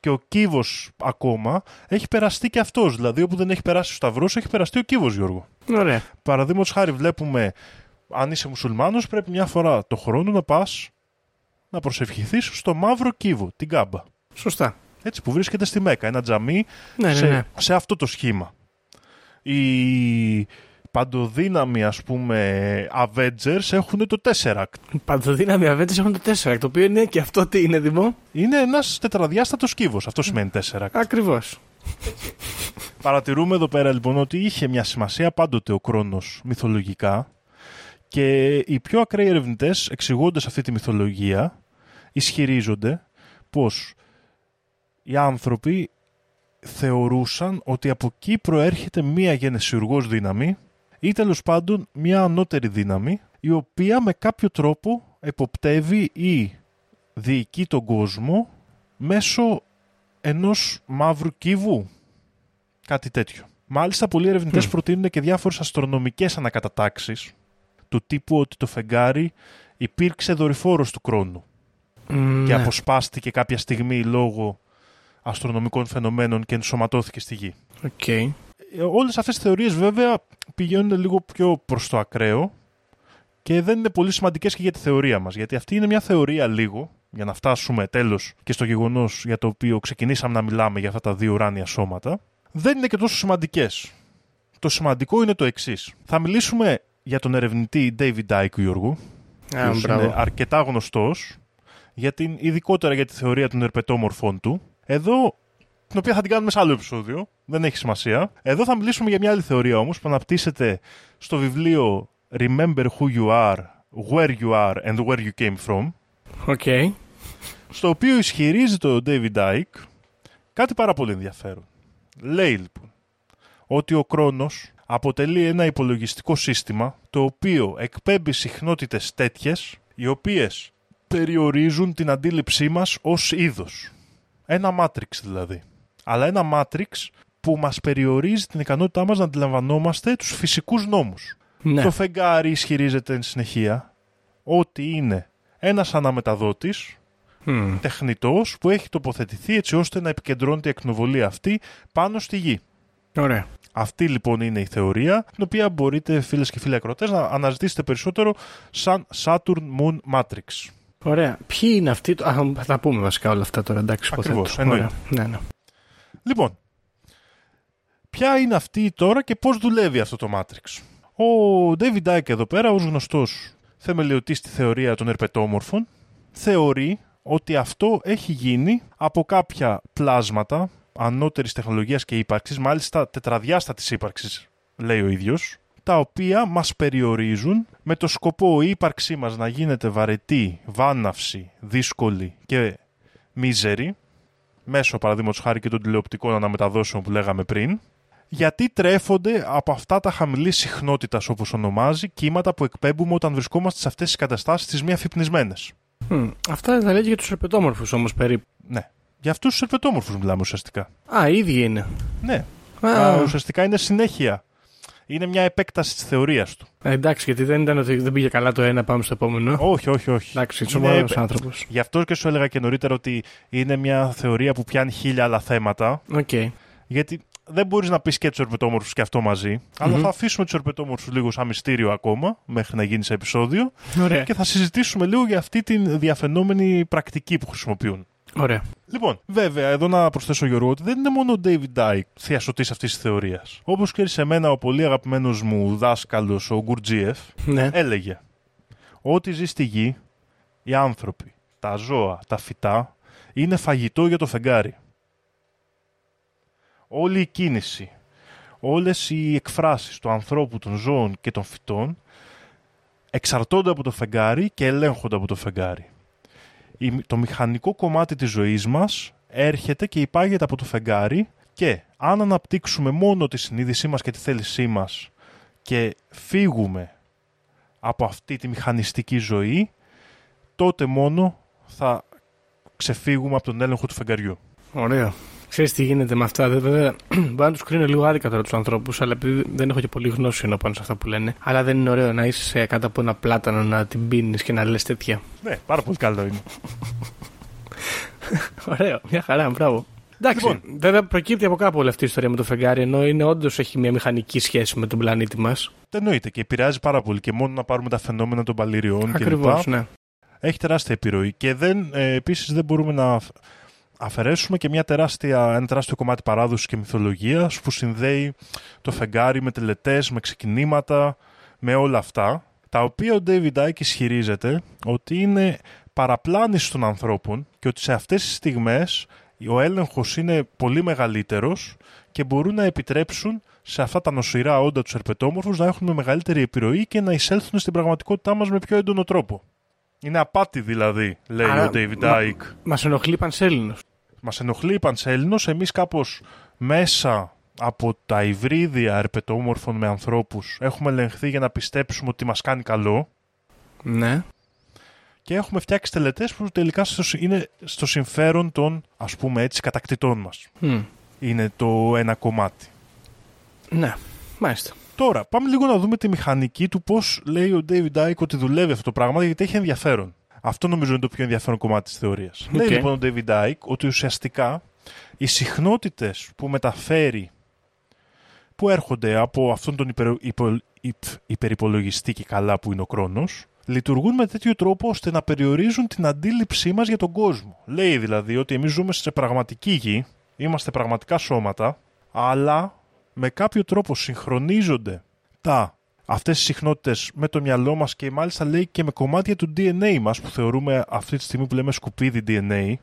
Και ο κύβος ακόμα έχει περαστεί και αυτός. Δηλαδή, όπου δεν έχει περάσει ο Σταυρός, έχει περαστεί ο κύβος, Γιώργο. Ωραία. Παραδείγματος χάρη, βλέπουμε, αν είσαι μουσουλμάνος, πρέπει μια φορά το χρόνο να πας να προσευχηθείς στο μαύρο κύβο, την Κάαμπα. Σωστά. Έτσι, που βρίσκεται στη Μέκα. Ένα τζαμί Ναι, ναι, σε, ναι. σε αυτό το σχήμα. Οι παντοδύναμοι, ας πούμε, Avengers έχουν το Tesseract. Παντοδύναμοι αβέντες έχουν το 4, το οποίο είναι και αυτό τι είναι, Δημό; Είναι ένας τετραδιάστατος κύβος. Αυτό σημαίνει Tesseract. Ακριβώς. Παρατηρούμε εδώ πέρα λοιπόν ότι είχε μια σημασία πάντοτε ο Κρόνος μυθολογικά και οι πιο ακραίοι ερευνητές εξηγώντας αυτή τη μυθολογία ισχυρίζονται πως οι άνθρωποι θεωρούσαν ότι από εκεί προέρχεται μία γενεσιουργός δύναμη ή τέλος πάντων μία ανώτερη δύναμη η οποία με κάποιο τρόπο εποπτεύει ή διοικεί τον κόσμο μέσω ενός μαύρου κύβου Κάτι τέτοιο. Μάλιστα, πολλοί ερευνητές Μμ. προτείνουν και διάφορες αστρονομικές ανακατατάξεις του τύπου ότι το φεγγάρι υπήρξε δορυφόρος του χρόνου Μ, και ναι. αποσπάστηκε κάποια στιγμή λόγω αστρονομικών φαινομένων και ενσωματώθηκε στη γη. Οκ. Ε, Όλες αυτές οι θεωρίες βέβαια πηγαίνουν λίγο πιο προς το ακραίο και δεν είναι πολύ σημαντικές και για τη θεωρία μας. Γιατί αυτή είναι μια θεωρία λίγο, για να φτάσουμε τέλος και στο γεγονός για το οποίο ξεκινήσαμε να μιλάμε για αυτά τα δύο ουράνια σώματα, δεν είναι και τόσο σημαντικές. Το σημαντικό είναι το εξής. Θα μιλήσουμε για τον ερευνητή David Icke, Γιώργο, Α, ο οποίος μπράβο. είναι αρκετά γνωστός, για την, ειδικότερα για τη θεωρία των ερπετόμορφων του. Εδώ, την οποία θα την κάνουμε σε άλλο επεισόδιο, δεν έχει σημασία. Εδώ θα μιλήσουμε για μια άλλη θεωρία όμως που αναπτύσσεται στο βιβλίο Remember Who You Are, Where You Are and Where You Came From, Οκ. στο οποίο ισχυρίζεται ο David Icke κάτι πάρα πολύ ενδιαφέρον. Λέει λοιπόν ότι ο Κρόνος αποτελεί ένα υπολογιστικό σύστημα το οποίο εκπέμπει συχνότητες τέτοιες οι οποίες περιορίζουν την αντίληψή μας ως είδος. Ένα Matrix δηλαδή. Αλλά ένα Matrix που μας περιορίζει την ικανότητά μας να αντιλαμβανόμαστε τους φυσικούς νόμους. Ναι. Το φεγγάρι ισχυρίζεται εν συνεχεία ότι είναι ένας αναμεταδότης Μμ. τεχνητός που έχει τοποθετηθεί έτσι ώστε να επικεντρώνεται η ακτινοβολία αυτή πάνω στη γη. Ωραία. Αυτή λοιπόν είναι η θεωρία, την οποία μπορείτε φίλες και φίλοι ακροτές να αναζητήσετε περισσότερο σαν Saturn Moon Matrix. Ωραία. Ποιοι είναι αυτοί. Α, θα τα πούμε βασικά όλα αυτά τώρα. Εντάξει, Ακριβώς, υποθέτω. εννοείται. Ωραία. Ναι, ναι. Λοιπόν, ποια είναι αυτή τώρα και πώς δουλεύει αυτό το Matrix; Ο David Icke εδώ πέρα, ως γνωστός θεμελιωτής στη θεωρία των ερπετόμορφων, θεωρεί ότι αυτό έχει γίνει από κάποια πλάσματα ανώτερης τεχνολογίας και ύπαρξης, μάλιστα τετραδιάστατης ύπαρξης, λέει ο ίδιος, τα οποία μας περιορίζουν με το σκοπό η ύπαρξή μας να γίνεται βαρετή, βάναυση, δύσκολη και μίζερη, μέσω παραδείγματος χάρη και των τηλεοπτικών αναμεταδόσεων που λέγαμε πριν, γιατί τρέφονται από αυτά τα χαμηλή συχνότητα, όπως ονομάζει, κύματα που εκπέμπουμε όταν βρισκόμαστε σε αυτές τις καταστάσεις τις μη αφυπνισμένες. Μμ, Αυτά τα λέει για τους ερπετόμορφου όμως περίπου. Ναι. Για αυτούς τους ερπετόμορφους μιλάμε ουσιαστικά. Α, οι ίδιοι είναι. Ναι. Α. Α, ουσιαστικά είναι συνέχεια. Είναι μια επέκταση της θεωρίας του. Ε, εντάξει, γιατί δεν ήταν ότι δεν πήγε καλά το ένα, πάμε στο επόμενο. Όχι, όχι, όχι. Εντάξει, Είναι σοβαρός επ- άνθρωπος. Γι' αυτό και σου έλεγα και νωρίτερα ότι είναι μια θεωρία που πιάνει χίλια άλλα θέματα. Οκ. Γιατί δεν μπορείς να πεις και τους ερπετόμορφους και αυτό μαζί. Αλλά θα αφήσουμε τους ερπετόμορφους λίγο σαν μυστήριο ακόμα, μέχρι να γίνει σε επεισόδιο. Ωραία. Και θα συζητήσουμε λίγο για αυτή την διαφαινόμενη πρακτική που χρησιμοποιούν. Ωραία. Λοιπόν, βέβαια, εδώ να προσθέσω Γιώργο ότι δεν είναι μόνο ο David Icke θειασωτή αυτής της θεωρίας. Όπως και σε μένα ο πολύ αγαπημένος μου δάσκαλος, ο Γκουρτζίεφ, Ναι. έλεγε ότι ζει στη γη, οι άνθρωποι, τα ζώα, τα φυτά, είναι φαγητό για το φεγγάρι. Όλη η κίνηση, όλες οι εκφράσεις του ανθρώπου, των ζώων και των φυτών εξαρτώνται από το φεγγάρι και ελέγχονται από το φεγγάρι. Η- Το μηχανικό κομμάτι της ζωής μας έρχεται και υπάγεται από το φεγγάρι και αν αναπτύξουμε μόνο τη συνείδησή μας και τη θέλησή μας και φύγουμε από αυτή τη μηχανιστική ζωή, τότε μόνο θα ξεφύγουμε από τον έλεγχο του φεγγαριού. Ωραία. Ξέρεις τι γίνεται με αυτά. δε- Βέβαια, μπορεί να τους κρίνω λίγο άδικα τώρα τους ανθρώπους, αλλά επειδή δεν έχω και πολύ γνώση ενώ πάνω σε αυτά που λένε. Αλλά δεν είναι ωραίο να είσαι σε- κάτω από ένα πλάτανο να την πίνεις και να λες τέτοια. Ναι, πάρα πολύ καλό είναι. Ωραίο, μια χαρά, μπράβο. Εντάξει, Λοιπόν. βέβαια προκύπτει από κάπου όλη αυτή η ιστορία με το φεγγάρι, ενώ είναι όντως έχει μια μηχανική σχέση με τον πλανήτη μας. Δεν εννοείται και επηρεάζει πάρα πολύ και μόνο να πάρουμε τα φαινόμενα των παλιριών Ακριβώς, κλπ. ναι. Έχει τεράστια επιρροή και δεν, ε, επίσης δεν μπορούμε να αφ- αφαιρέσουμε και μια τεράστια, ένα τεράστιο κομμάτι παράδοσης και μυθολογίας που συνδέει το φεγγάρι με τελετές, με ξεκινήματα, με όλα αυτά τα οποία ο David Icke ισχυρίζεται ότι είναι παραπλάνηση των ανθρώπων και ότι σε αυτές τις στιγμές ο έλεγχος είναι πολύ μεγαλύτερος και μπορούν να επιτρέψουν σε αυτά τα νοσηρά όντα τους ερπετόμορφους να έχουν μεγαλύτερη επιρροή και να εισέλθουν στην πραγματικότητά μας με πιο έντονο τρόπο. Είναι απάτη δηλαδή, λέει Άρα, ο David μα- Icke. Μας ενοχλεί πανσέλινος. Μας ενοχλεί η Πανσέλινος, εμείς κάπως μέσα από τα υβρίδια ερπετόμορφων με ανθρώπους έχουμε ελεγχθεί για να πιστέψουμε ότι μας κάνει καλό Ναι. και έχουμε φτιάξει τελετές που τελικά στο συ- είναι στο συμφέρον των ας πούμε έτσι κατακτητών μας. Μμ. Είναι το ένα κομμάτι. Ναι. Μάλιστα. Τώρα, πάμε λίγο να δούμε τη μηχανική του πώς λέει ο David Icke ότι δουλεύει αυτό το πράγμα, γιατί έχει ενδιαφέρον. Αυτό νομίζω είναι το πιο ενδιαφέρον κομμάτι της θεωρίας. Λέει λοιπόν ο David Icke ότι ουσιαστικά οι συχνότητες που μεταφέρει, που έρχονται από αυτόν τον υπερο, υπο, υπ, υπερυπολογιστή και καλά που είναι ο χρόνος, λειτουργούν με τέτοιο τρόπο ώστε να περιορίζουν την αντίληψή μας για τον κόσμο. Λέει δηλαδή ότι εμείς ζούμε σε πραγματική γη, είμαστε πραγματικά σώματα, αλλά με κάποιο τρόπο συγχρονίζονται τα αυτές τις συχνότητες με το μυαλό μας και μάλιστα λέει και με κομμάτια του DNA μας που θεωρούμε αυτή τη στιγμή που λέμε σκουπίδι DNA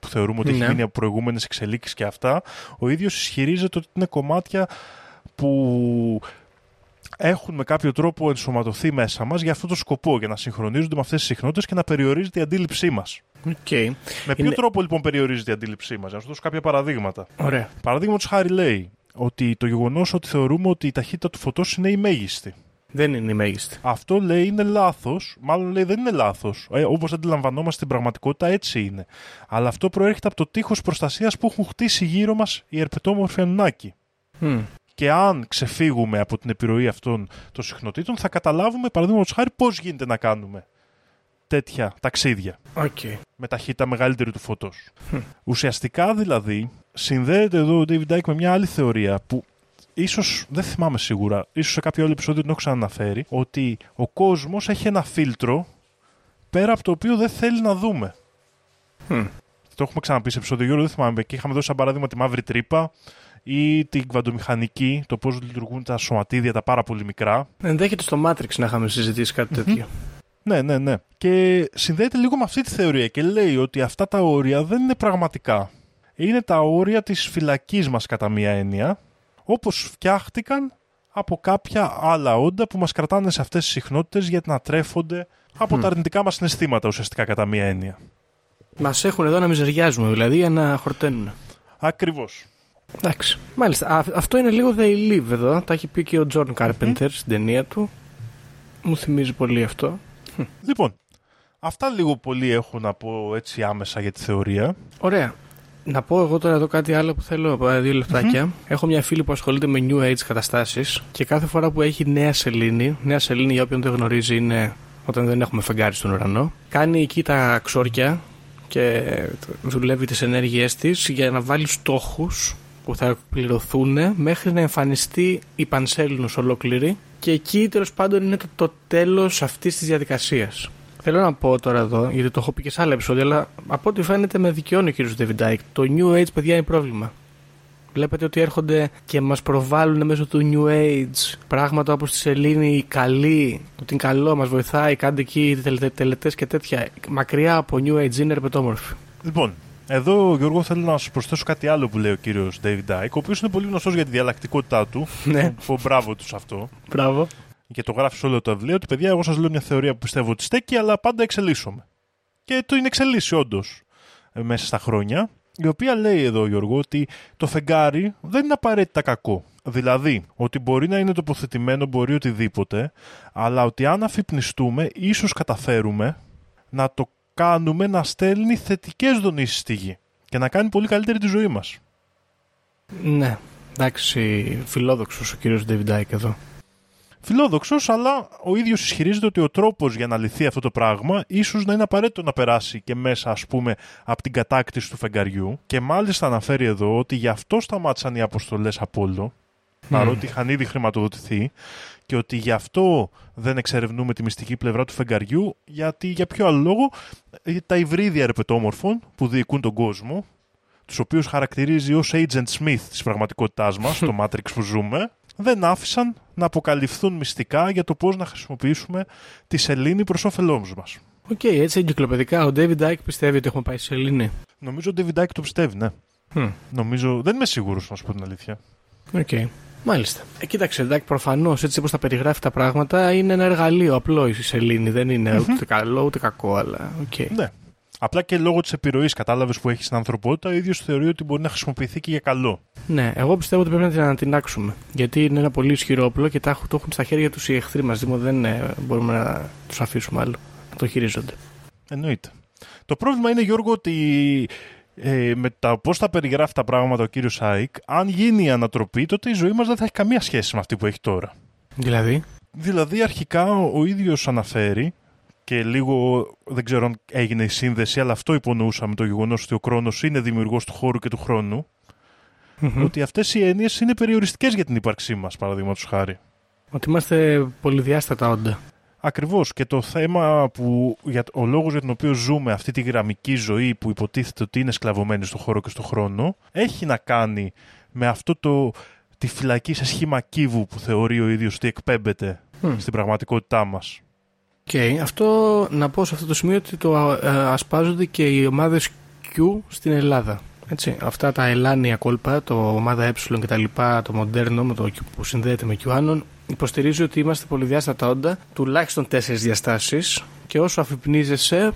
που θεωρούμε ότι Ναι. έχει μείνει από προηγούμενες εξελίξεις και αυτά ο ίδιος ισχυρίζεται ότι είναι κομμάτια που έχουν με κάποιο τρόπο ενσωματωθεί μέσα μας για αυτό το σκοπό, για να συγχρονίζονται με αυτές τις συχνότητες και να περιορίζεται η αντίληψή μας. Οκ. Με ποιο Είναι- τρόπο λοιπόν περιορίζεται η αντίληψή μας, να σου δώσω κάποια παραδείγματα. Ωραία. Παραδείγματος χάρη λέει ότι το γεγονός ότι θεωρούμε ότι η ταχύτητα του φωτός είναι η μέγιστη. Δεν είναι η μέγιστη. Αυτό λέει είναι λάθος. Μάλλον λέει δεν είναι λάθος. Ε, Όπως αντιλαμβανόμαστε την πραγματικότητα, έτσι είναι. Αλλά αυτό προέρχεται από το τείχος προστασίας που έχουν χτίσει γύρω μας οι ερπετόμορφοι Ανουνάκι. Μμ. Και αν ξεφύγουμε από την επιρροή αυτών των συχνοτήτων, θα καταλάβουμε, παραδείγματος χάρη, πώς γίνεται να κάνουμε τέτοια ταξίδια Οκ. με ταχύτητα μεγαλύτερη του φωτός. Ουσιαστικά δηλαδή συνδέεται εδώ ο David Icke με μια άλλη θεωρία που ίσως, δεν θυμάμαι σίγουρα, ίσως σε κάποιο άλλο επεισόδιο την έχω ξαναναφέρει, ότι ο κόσμος έχει ένα φίλτρο πέρα από το οποίο δεν θέλει να δούμε. Hm. Το έχουμε ξαναπεί σε επεισόδιο Γιώργο, δεν θυμάμαι. Και είχαμε δώσει σαν παράδειγμα τη μαύρη τρύπα ή την κβαντομηχανική, το πώς λειτουργούν τα σωματίδια, τα πάρα πολύ μικρά. Ενδέχεται στο Matrix να είχαμε συζητήσει κάτι τέτοιο. Ναι, ναι, ναι. Και συνδέεται λίγο με αυτή τη θεωρία και λέει ότι αυτά τα όρια δεν είναι πραγματικά. Είναι τα όρια της φυλακής μας κατά μία έννοια, όπως φτιάχτηκαν από κάποια άλλα όντα που μας κρατάνε σε αυτές τις συχνότητες για να τρέφονται από τα αρνητικά μας συναισθήματα ουσιαστικά κατά μία έννοια. Μας έχουν εδώ να μιζεριάζουμε, δηλαδή για να χορταίνουν. Ακριβώς. Εντάξει. Μάλιστα. Α, αυτό είναι λίγο They Live εδώ. Τα έχει πει και ο Τζον Κάρπεντερ στην ταινία του. Μου θυμίζει πολύ αυτό. Λοιπόν, αυτά λίγο πολύ έχω να πω έτσι άμεσα για τη θεωρία. Ωραία. Να πω εγώ τώρα εδώ κάτι άλλο που θέλω, ε, δύο λεπτάκια. Έχω μια φίλη που ασχολείται με New Age καταστάσεις και κάθε φορά που έχει νέα σελήνη, νέα σελήνη για όποιον δεν γνωρίζει είναι όταν δεν έχουμε φεγγάρι στον ουρανό, κάνει εκεί τα ξόρκια και δουλεύει τις ενέργειές της για να βάλει στόχους που θα πληρωθούν μέχρι να εμφανιστεί η Πανσέλινος ολόκληρη και εκεί τέλος πάντων είναι το, το τέλος αυτής της διαδικασίας. Θέλω να πω τώρα εδώ, γιατί το έχω πει και σε άλλα επεισόδια, αλλά από ό,τι φαίνεται με δικαιώνει ο κ. David Icke. Το New Age, παιδιά, είναι πρόβλημα. Βλέπετε ότι έρχονται και μας προβάλλουν μέσω του New Age πράγματα όπως τη Σελήνη, η καλή, ότι είναι καλό, μας βοηθάει, κάντε εκεί τελετές και τέτοια. Μακριά από New Age είναι ερπετόμορφη. Λοιπόν, εδώ, Γιώργο, θέλω να σας προσθέσω κάτι άλλο που λέει ο κύριος David Dyke, ο οποίος είναι πολύ γνωστός για τη διαλλακτικότητά του. Ναι. Πω μπράβο του σε αυτό. Μπράβο. Και το γράφεις σε όλο το βιβλίο του. Παιδιά, εγώ σας λέω μια θεωρία που πιστεύω ότι στέκει, αλλά πάντα εξελίσσομαι. Και το είναι εξελίσσει, όντως, μέσα στα χρόνια. Η οποία λέει εδώ, Γιώργο, ότι το φεγγάρι δεν είναι απαραίτητα κακό. Δηλαδή, ότι μπορεί να είναι τοποθετημένο, μπορεί οτιδήποτε, αλλά ότι αν αφυπνιστούμε, ίσως καταφέρουμε να το κάνουμε να στέλνει θετικές δονήσεις στη γη και να κάνει πολύ καλύτερη τη ζωή μας. Ναι, εντάξει, φιλόδοξος ο κύριος David εδώ. Φιλόδοξος, αλλά ο ίδιος ισχυρίζεται ότι ο τρόπος για να λυθεί αυτό το πράγμα ίσως να είναι απαραίτητο να περάσει και μέσα, ας πούμε, από την κατάκτηση του φεγγαριού. Και μάλιστα αναφέρει εδώ ότι γι' αυτό σταμάτησαν οι αποστολές Απόλλω, παρότι είχαν ήδη χρηματοδοτηθεί και ότι γι' αυτό δεν εξερευνούμε τη μυστική πλευρά του φεγγαριού, γιατί για ποιο άλλο λόγο ε, τα υβρίδια ερπετόμορφων που διοικούν τον κόσμο, τους οποίους χαρακτηρίζει ως Agent Smith της πραγματικότητάς μας, το Matrix που ζούμε, δεν άφησαν να αποκαλυφθούν μυστικά για το πώς να χρησιμοποιήσουμε τη σελήνη προς όφελός μας. OK, okay, έτσι εγκυκλοπαιδικά. Ο David Icke πιστεύει ότι έχουμε πάει σε σελήνη. Νομίζω ο David Icke το πιστεύει, ναι. Hm. Νομίζω, δεν είμαι σίγουρος να σου πω την αλήθεια. OK. Okay. Μάλιστα. Ε, κοίταξε, εντάξει, προφανώς έτσι όπως τα περιγράφει τα πράγματα είναι ένα εργαλείο απλό η σελήνη. Δεν είναι ούτε καλό ούτε κακό, αλλά OK. Okay. Ναι. Απλά και λόγω της επιρροής, κατάλαβες που έχει στην ανθρωπότητα, ο ίδιος θεωρεί ότι μπορεί να χρησιμοποιηθεί και για καλό. Ναι, εγώ πιστεύω ότι πρέπει να την ανατινάξουμε. Γιατί είναι ένα πολύ ισχυρό όπλο και τα, το έχουν στα χέρια τους οι εχθροί μας. Δηλαδή δεν ε, μπορούμε να τους αφήσουμε άλλο να το χειρίζονται. Εννοείται. Το πρόβλημα είναι, Γιώργο, ότι ε, με τα πώς θα περιγράφει τα πράγματα ο κύριος Σάικ, αν γίνει η ανατροπή, τότε η ζωή μας δεν θα έχει καμία σχέση με αυτή που έχει τώρα. Δηλαδή; Δηλαδή, αρχικά ο, ο ίδιος αναφέρει και λίγο δεν ξέρω αν έγινε η σύνδεση, αλλά αυτό υπονοούσαμε το γεγονός ότι ο χρόνο είναι δημιουργός του χώρου και του χρόνου. Mm-hmm. Ότι αυτές οι έννοιες είναι περιοριστικές για την ύπαρξή μας, παραδείγματος χάρη. Ότι είμαστε πολυδιάστατα όντα. Ακριβώς. Και το θέμα που. Για, ο λόγος για τον οποίο ζούμε αυτή τη γραμμική ζωή που υποτίθεται ότι είναι σκλαβωμένη στον χώρο και στον χρόνο, έχει να κάνει με αυτό το. τη φυλακή σε σχήμα κύβου που θεωρεί ο ίδιος ότι εκπέμπεται mm. στην πραγματικότητά μας. Okay. Αυτό να πω σε αυτό το σημείο ότι το ε, ασπάζονται και οι ομάδες Q στην Ελλάδα. Έτσι, αυτά τα ελάνια κόλπα, το ομάδα ε και τα λοιπά, το μοντέρνο με το που συνδέεται με QAnon, υποστηρίζει ότι είμαστε πολυδιάστατα όντα, τουλάχιστον τέσσερις διαστάσεις και όσο αφυπνίζεσαι,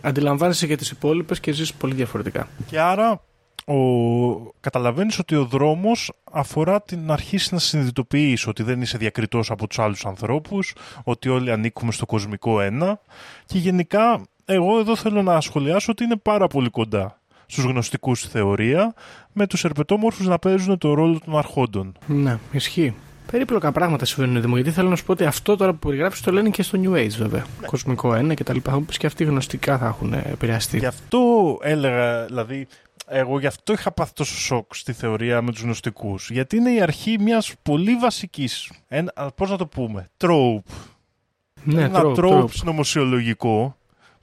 αντιλαμβάνεσαι και τις υπόλοιπες και ζεις πολύ διαφορετικά. Και άρα ο... καταλαβαίνεις ότι ο δρόμος αφορά την αρχή να συνειδητοποιείς ότι δεν είσαι διακριτός από τους άλλους ανθρώπους, ότι όλοι ανήκουμε στο κοσμικό ένα και γενικά εγώ εδώ θέλω να σχολιάσω ότι είναι πάρα πολύ κοντά στους γνωστικούς θεωρία με τους ερπετόμορφους να παίζουν το ρόλο των αρχόντων. Ναι, ισχύει. Περίπλοκα πράγματα συμβαίνουν εδώ γιατί θέλω να σου πω ότι αυτό τώρα που περιγράφεις το λένε και στο New Age βέβαια. Ναι. Κοσμικό ένα και τα λοιπά. και αυτοί γνωστικά θα έχουν επηρεαστεί. Γι' αυτό έλεγα, δηλαδή, Εγώ γι' αυτό είχα πάθει τόσο σοκ στη θεωρία με τους γνωστικούς. Γιατί είναι η αρχή μιας πολύ βασικής, ένα, πώς να το πούμε, trope. Ναι, ένα trope, trope trope. συνωμοσιολογικό,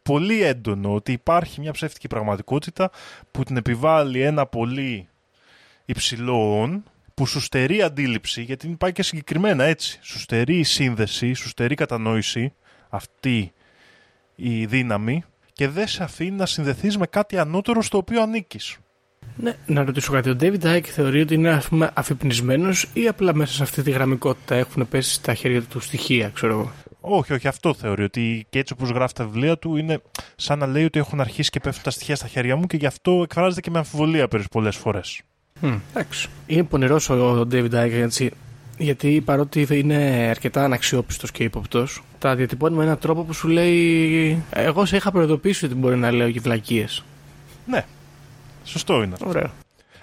πολύ έντονο, ότι υπάρχει μια ψεύτικη πραγματικότητα που την επιβάλλει ένα πολύ υψηλό on, που σου στερεί αντίληψη, γιατί πάει και συγκεκριμένα έτσι. Σου στερεί η σύνδεση, σου στερεί κατανόηση, αυτή η δύναμη, και δεν σε αφήνει να συνδεθείς με κάτι ανώτερο στο οποίο ανήκεις. Ναι, να ρωτήσω κάτι. Ο David Icke θεωρεί ότι είναι ας πούμε αφυπνισμένος ή απλά μέσα σε αυτή τη γραμμικότητα έχουν πέσει στα χέρια του στοιχεία, ξέρω εγώ; Όχι, όχι, αυτό θεωρεί. Ότι και έτσι όπως γράφει τα βιβλία του είναι σαν να λέει ότι έχουν αρχίσει και πέφτουν τα στοιχεία στα χέρια μου και γι' αυτό εκφράζεται και με αμφιβολία πολλές φορές. Hm, εντάξει. Είναι πονηρός ο David Icke έτσι, γιατί παρότι είναι αρκετά αναξιόπιστος και ύποπτος, τα διατυπώνει με έναν τρόπο που σου λέει Εγώ σε είχα προειδοποιήσει ότι μπορεί να λέω και βλακίες. Ναι, σωστό είναι. Ωραία.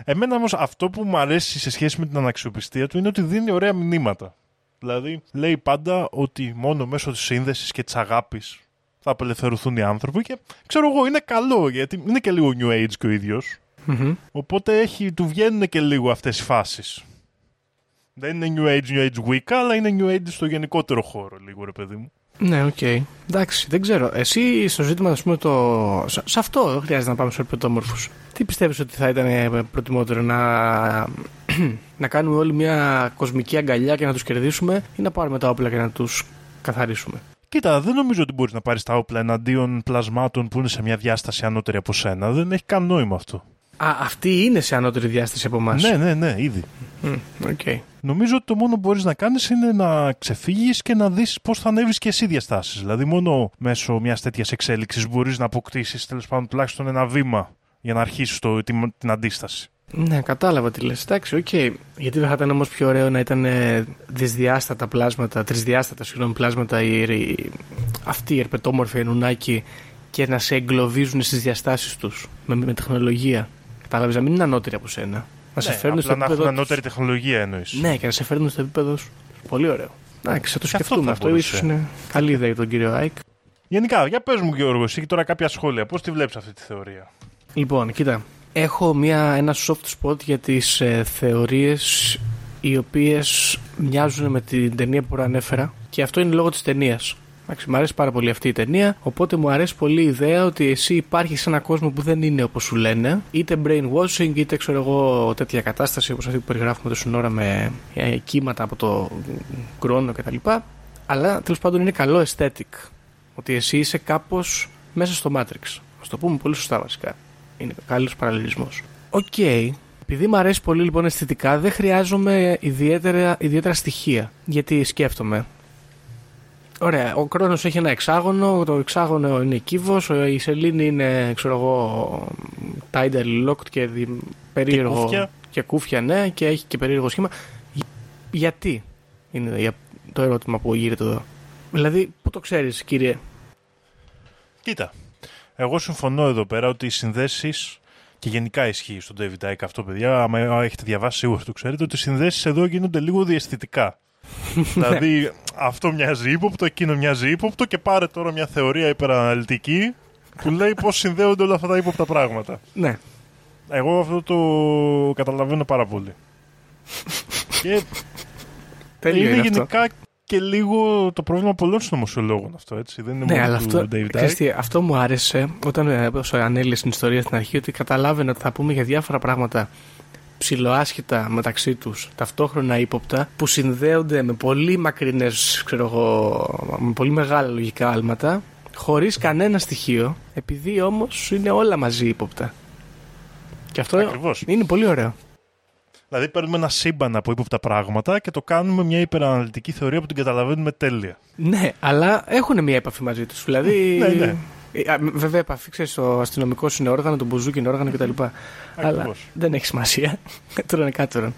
Εμένα όμως αυτό που μου αρέσει σε σχέση με την αναξιοπιστία του είναι ότι δίνει ωραία μηνύματα. Δηλαδή, λέει πάντα ότι μόνο μέσω της σύνδεσης και της αγάπης θα απελευθερωθούν οι άνθρωποι και ξέρω εγώ, είναι καλό γιατί είναι και λίγο New Age και ο ίδιος. Μμμ. Οπότε έχει, του βγαίνουν και λίγο αυτές οι φάσεις. Δεν είναι New Age, New Age Wicca, αλλά είναι New Age στο γενικότερο χώρο, λίγο ρε παιδί μου. Ναι, οκ. Εντάξει, δεν ξέρω. Εσύ στο ζήτημα, ας πούμε, το... σε, σε αυτό δεν χρειάζεται να πάμε στους ερπετόμορφους. Τι πιστεύεις ότι θα ήταν ε, προτιμότερο να... να κάνουμε όλοι μια κοσμική αγκαλιά και να τους κερδίσουμε ή να πάρουμε τα όπλα και να τους καθαρίσουμε; Κοίτα, δεν νομίζω ότι μπορείς να πάρεις τα όπλα εναντίον πλασμάτων που είναι σε μια διάσταση ανώτερη από σένα. Δεν έχει καν νόημα αυτό. Α, αυτή είναι σε ανώτερη διάσταση από εμάς. Ναι, ναι, ναι, ήδη. Οκ. Νομίζω ότι το μόνο που μπορείς να κάνεις είναι να ξεφύγεις και να δεις πώς θα ανέβεις και εσύ διαστάσεις. Δηλαδή, μόνο μέσω μιας τέτοιας εξέλιξης μπορείς να αποκτήσεις τέλος πάντων τουλάχιστον ένα βήμα για να αρχίσεις την, την αντίσταση. Ναι, κατάλαβα τι λες. Εντάξει, οκ. Γιατί δεν θα ήταν όμως πιο ωραίο να ήταν ε, δυσδιάστατα πλάσματα, τρισδιάστατα συγγνώμη πλάσματα οι, οι, αυτοί οι ερπετόμορφοι ενουνάκοι και να σε εγκλωβίζουν στις διαστάσεις τους με, με τεχνολογία. Κατάλαβες, να μην είναι ανώτεροι από σένα. Να σε ναι, φέρνουν στο απλά να επίπεδο έχουν ανώτερη τεχνολογία εννοείς. τους. Ναι, και να σε φέρνουν στο επίπεδο σου. Πολύ ωραίο. Εντάξει, θα το Και αυτό σκεφτούμε θα αυτό. μπορούσε. Ίσως είναι καλή ιδέα για τον κύριο Άικ. Γενικά, για πες μου, Γιώργο, εσύ τώρα κάποια σχόλια. Πώς τη βλέπεις αυτή τη θεωρία; Λοιπόν, κοίτα. Έχω μια, ένα soft spot για τις ε, θεωρίες οι οποίες μοιάζουν με την ταινία που προανέφερα και αυτό είναι λόγω της ταινίας. Μου αρέσει πάρα πολύ αυτή η ταινία, οπότε μου αρέσει πολύ η ιδέα ότι εσύ υπάρχει σε έναν κόσμο που δεν είναι όπως σου λένε, είτε brainwashing, είτε ξέρω εγώ τέτοια κατάσταση όπως αυτή που περιγράφουμε τόσο ώρα με ε, κύματα από το κρόνο κτλ. Αλλά τέλος πάντων είναι καλό aesthetic. Ότι εσύ είσαι κάπως μέσα στο Matrix. Ας το πούμε πολύ σωστά βασικά. Είναι καλύτερος παραλληλισμός. Οκ. Επειδή μου αρέσει πολύ λοιπόν αισθητικά, δεν χρειάζομαι ιδιαίτερα, ιδιαίτερα στοιχεία. Γιατί σκέφτομαι. Ωραία, ο Κρόνος έχει ένα εξάγωνο, το εξάγωνο είναι κύβος, η σελήνη είναι, ξέρω εγώ, tidal locked και δι- περίεργο. Και κούφια. και κούφια, ναι, και έχει και περίεργο σχήμα. Γι- Γιατί είναι για- το ερώτημα που γύρεται εδώ; Δηλαδή, πού το ξέρεις, κύριε; Κοίτα, εγώ συμφωνώ εδώ πέρα ότι οι συνδέσεις και γενικά ισχύει στον David Icke αυτό, παιδιά. Άμα έχετε διαβάσει, σίγουρα το ξέρετε ότι οι συνδέσεις εδώ γίνονται λίγο διαισθητικά. Δηλαδή, αυτό μοιάζει ύποπτο, εκείνο μοιάζει ύποπτο και πάρε τώρα μια θεωρία υπεραναλυτική που λέει πώς συνδέονται όλα αυτά τα ύποπτα πράγματα. Ναι, Εγώ αυτό το καταλαβαίνω πάρα πολύ. και τέλειο είναι είναι αυτό. γενικά και λίγο το πρόβλημα πολλών συνωμοσιολόγων αυτό, έτσι. Δεν είναι Ναι, μόνο αλλά του αυτό, David ξέρεις Icke. τι, αυτό μου άρεσε όταν ε, όσο ανέλησε την ιστορία στην αρχή ότι καταλάβαινα ότι θα πούμε για διάφορα πράγματα ψιλοάσχετα μεταξύ τους ταυτόχρονα ύποπτα που συνδέονται με πολύ μακρινές ξέρω εγώ, με πολύ μεγάλα λογικά άλματα χωρίς κανένα στοιχείο επειδή όμως είναι όλα μαζί ύποπτα και αυτό Ακριβώς. είναι πολύ ωραίο Δηλαδή παίρνουμε ένα σύμπαν από ύποπτα πράγματα και το κάνουμε μια υπεραναλυτική θεωρία που την καταλαβαίνουμε τέλεια. Ναι, αλλά έχουν μια επαφή μαζί τους. Δηλαδή. Ναι, ναι. Ε, α, Βέβαια, επαφή ξέρεις, ο αστυνομικός είναι όργανο, το μπουζούκι είναι όργανο κτλ. Αλλά Ακριβώς. δεν έχει σημασία. Τρώνε κάτω.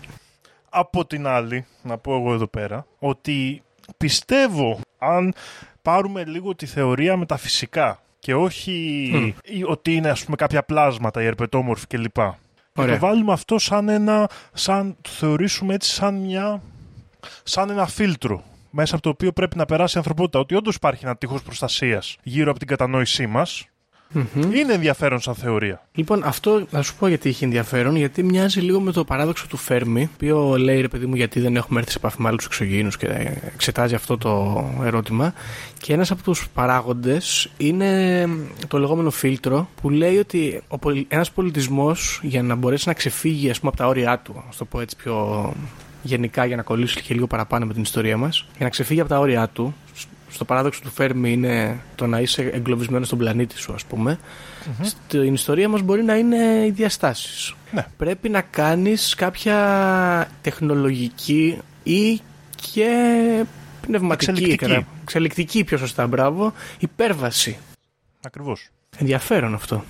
Από την άλλη, να πω εγώ εδώ πέρα, ότι πιστεύω αν πάρουμε λίγο τη θεωρία με τα φυσικά και όχι ή ότι είναι ας πούμε κάποια πλάσματα, οι ερπετόμορφοι κλπ. Και Ωραία. το βάλουμε αυτό σαν ένα, σαν, το θεωρήσουμε έτσι σαν μια, σαν ένα φίλτρο μέσα από το οποίο πρέπει να περάσει η ανθρωπότητα. Ότι όντως υπάρχει ένα τείχος προστασίας γύρω από την κατανόησή μας Είναι ενδιαφέρον σαν θεωρία. Λοιπόν, αυτό θα σου πω γιατί έχει ενδιαφέρον, γιατί μοιάζει λίγο με το παράδοξο του Φέρμη, το οποίο λέει ρε παιδί μου γιατί δεν έχουμε έρθει σε επαφή με άλλους εξωγήινους και εξετάζει αυτό το ερώτημα. Και ένας από τους παράγοντες είναι το λεγόμενο φίλτρο που λέει ότι ένας πολιτισμός για να μπορέσει να ξεφύγει ας πούμε, από τα όρια του, ας το πω έτσι πιο γενικά για να κολλήσει και λίγο παραπάνω με την ιστορία μας, για να ξεφύγει από τα όρια του, στο παράδοξο του Φέρμη είναι το να είσαι εγκλωβισμένος στον πλανήτη σου, ας πούμε. Mm-hmm. Στην ιστορία μας μπορεί να είναι οι διαστάσεις. Ναι. Πρέπει να κάνεις κάποια τεχνολογική ή και πνευματική, Εξελικτική. κατά- εξελικτική πιο σωστά, μπράβο, υπέρβαση. Ακριβώς. Ενδιαφέρον αυτό.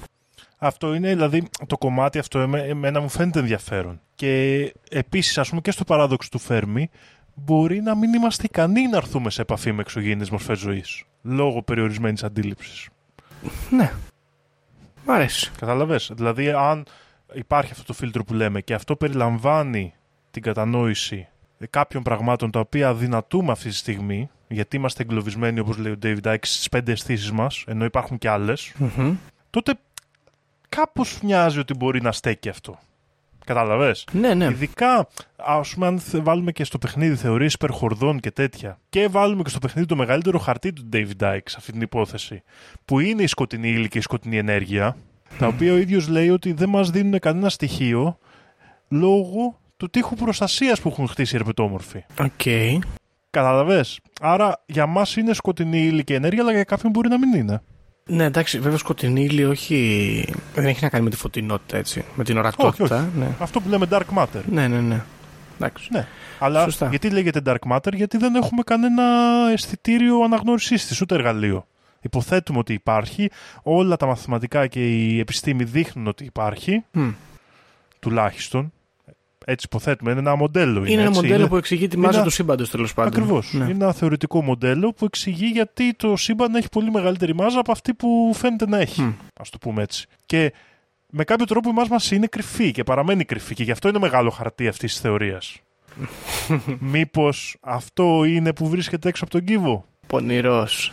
Αυτό είναι, δηλαδή, το κομμάτι αυτό εμέ- εμένα μου φαίνεται ενδιαφέρον. Και επίσης, ας πούμε, και στο παράδοξο του Φέρμη, μπορεί να μην είμαστε ικανοί να έρθουμε σε επαφή με εξωγήινες μορφές ζωής, λόγω περιορισμένης αντίληψης. Ναι. Μ' αρέσει. Καταλαβες; Δηλαδή, αν υπάρχει αυτό το φίλτρο που λέμε και αυτό περιλαμβάνει την κατανόηση κάποιων πραγμάτων τα οποία αδυνατούμε αυτή τη στιγμή, γιατί είμαστε εγκλωβισμένοι, όπως λέει ο David Icke, στις πέντε αισθήσεις μας, ενώ υπάρχουν και άλλες, Μμμ. τότε κάπως μοιάζει ότι μπορεί να στέκει αυτό. Κατάλαβες; Ναι, ναι. Ειδικά, ας πούμε, αν θε- βάλουμε και στο παιχνίδι θεωρίες υπερχορδών και τέτοια, και βάλουμε και στο παιχνίδι το μεγαλύτερο χαρτί του David Icke σε αυτή την υπόθεση, που είναι η σκοτεινή ύλη και η σκοτεινή ενέργεια, τα οποία ο ίδιος λέει ότι δεν μας δίνουν κανένα στοιχείο λόγω του τείχους προστασίας που έχουν χτίσει οι ερπετόμορφοι. Οκ. Κατάλαβες. Άρα για μας είναι σκοτεινή ύλη και ενέργεια, αλλά για κάποιον μπορεί να μην είναι. Ναι, εντάξει, βέβαια σκοτεινή ύλη όχι. Δεν έχει να κάνει με τη φωτεινότητα έτσι. Με την ορατότητα. όχι. Ναι. Αυτό που λέμε dark matter. ναι, ναι, ναι. Εντάξει. Ναι. Αλλά Σωστά. γιατί λέγεται dark matter, γιατί δεν έχουμε κανένα αισθητήριο αναγνώρισής της, ούτε εργαλείο. Υποθέτουμε ότι υπάρχει, όλα τα μαθηματικά και η επιστήμη δείχνουν ότι υπάρχει, Μμ. τουλάχιστον. Έτσι υποθέτουμε, είναι ένα μοντέλο. Είναι, Είναι ένα έτσι, μοντέλο είναι... που εξηγεί τη είναι μάζα ένα- του σύμπαντος τέλος πάντων. Ακριβώς. Ναι. Είναι ένα θεωρητικό μοντέλο που εξηγεί γιατί το σύμπαν έχει πολύ μεγαλύτερη μάζα από αυτή που φαίνεται να έχει. Μμ. Α το πούμε έτσι. Και με κάποιο τρόπο η μάζα μας είναι κρυφή και παραμένει κρυφή και γι' αυτό είναι μεγάλο χαρτί αυτής της θεωρίας. Μήπως αυτό είναι που βρίσκεται έξω από τον κύβο; Πονηρός.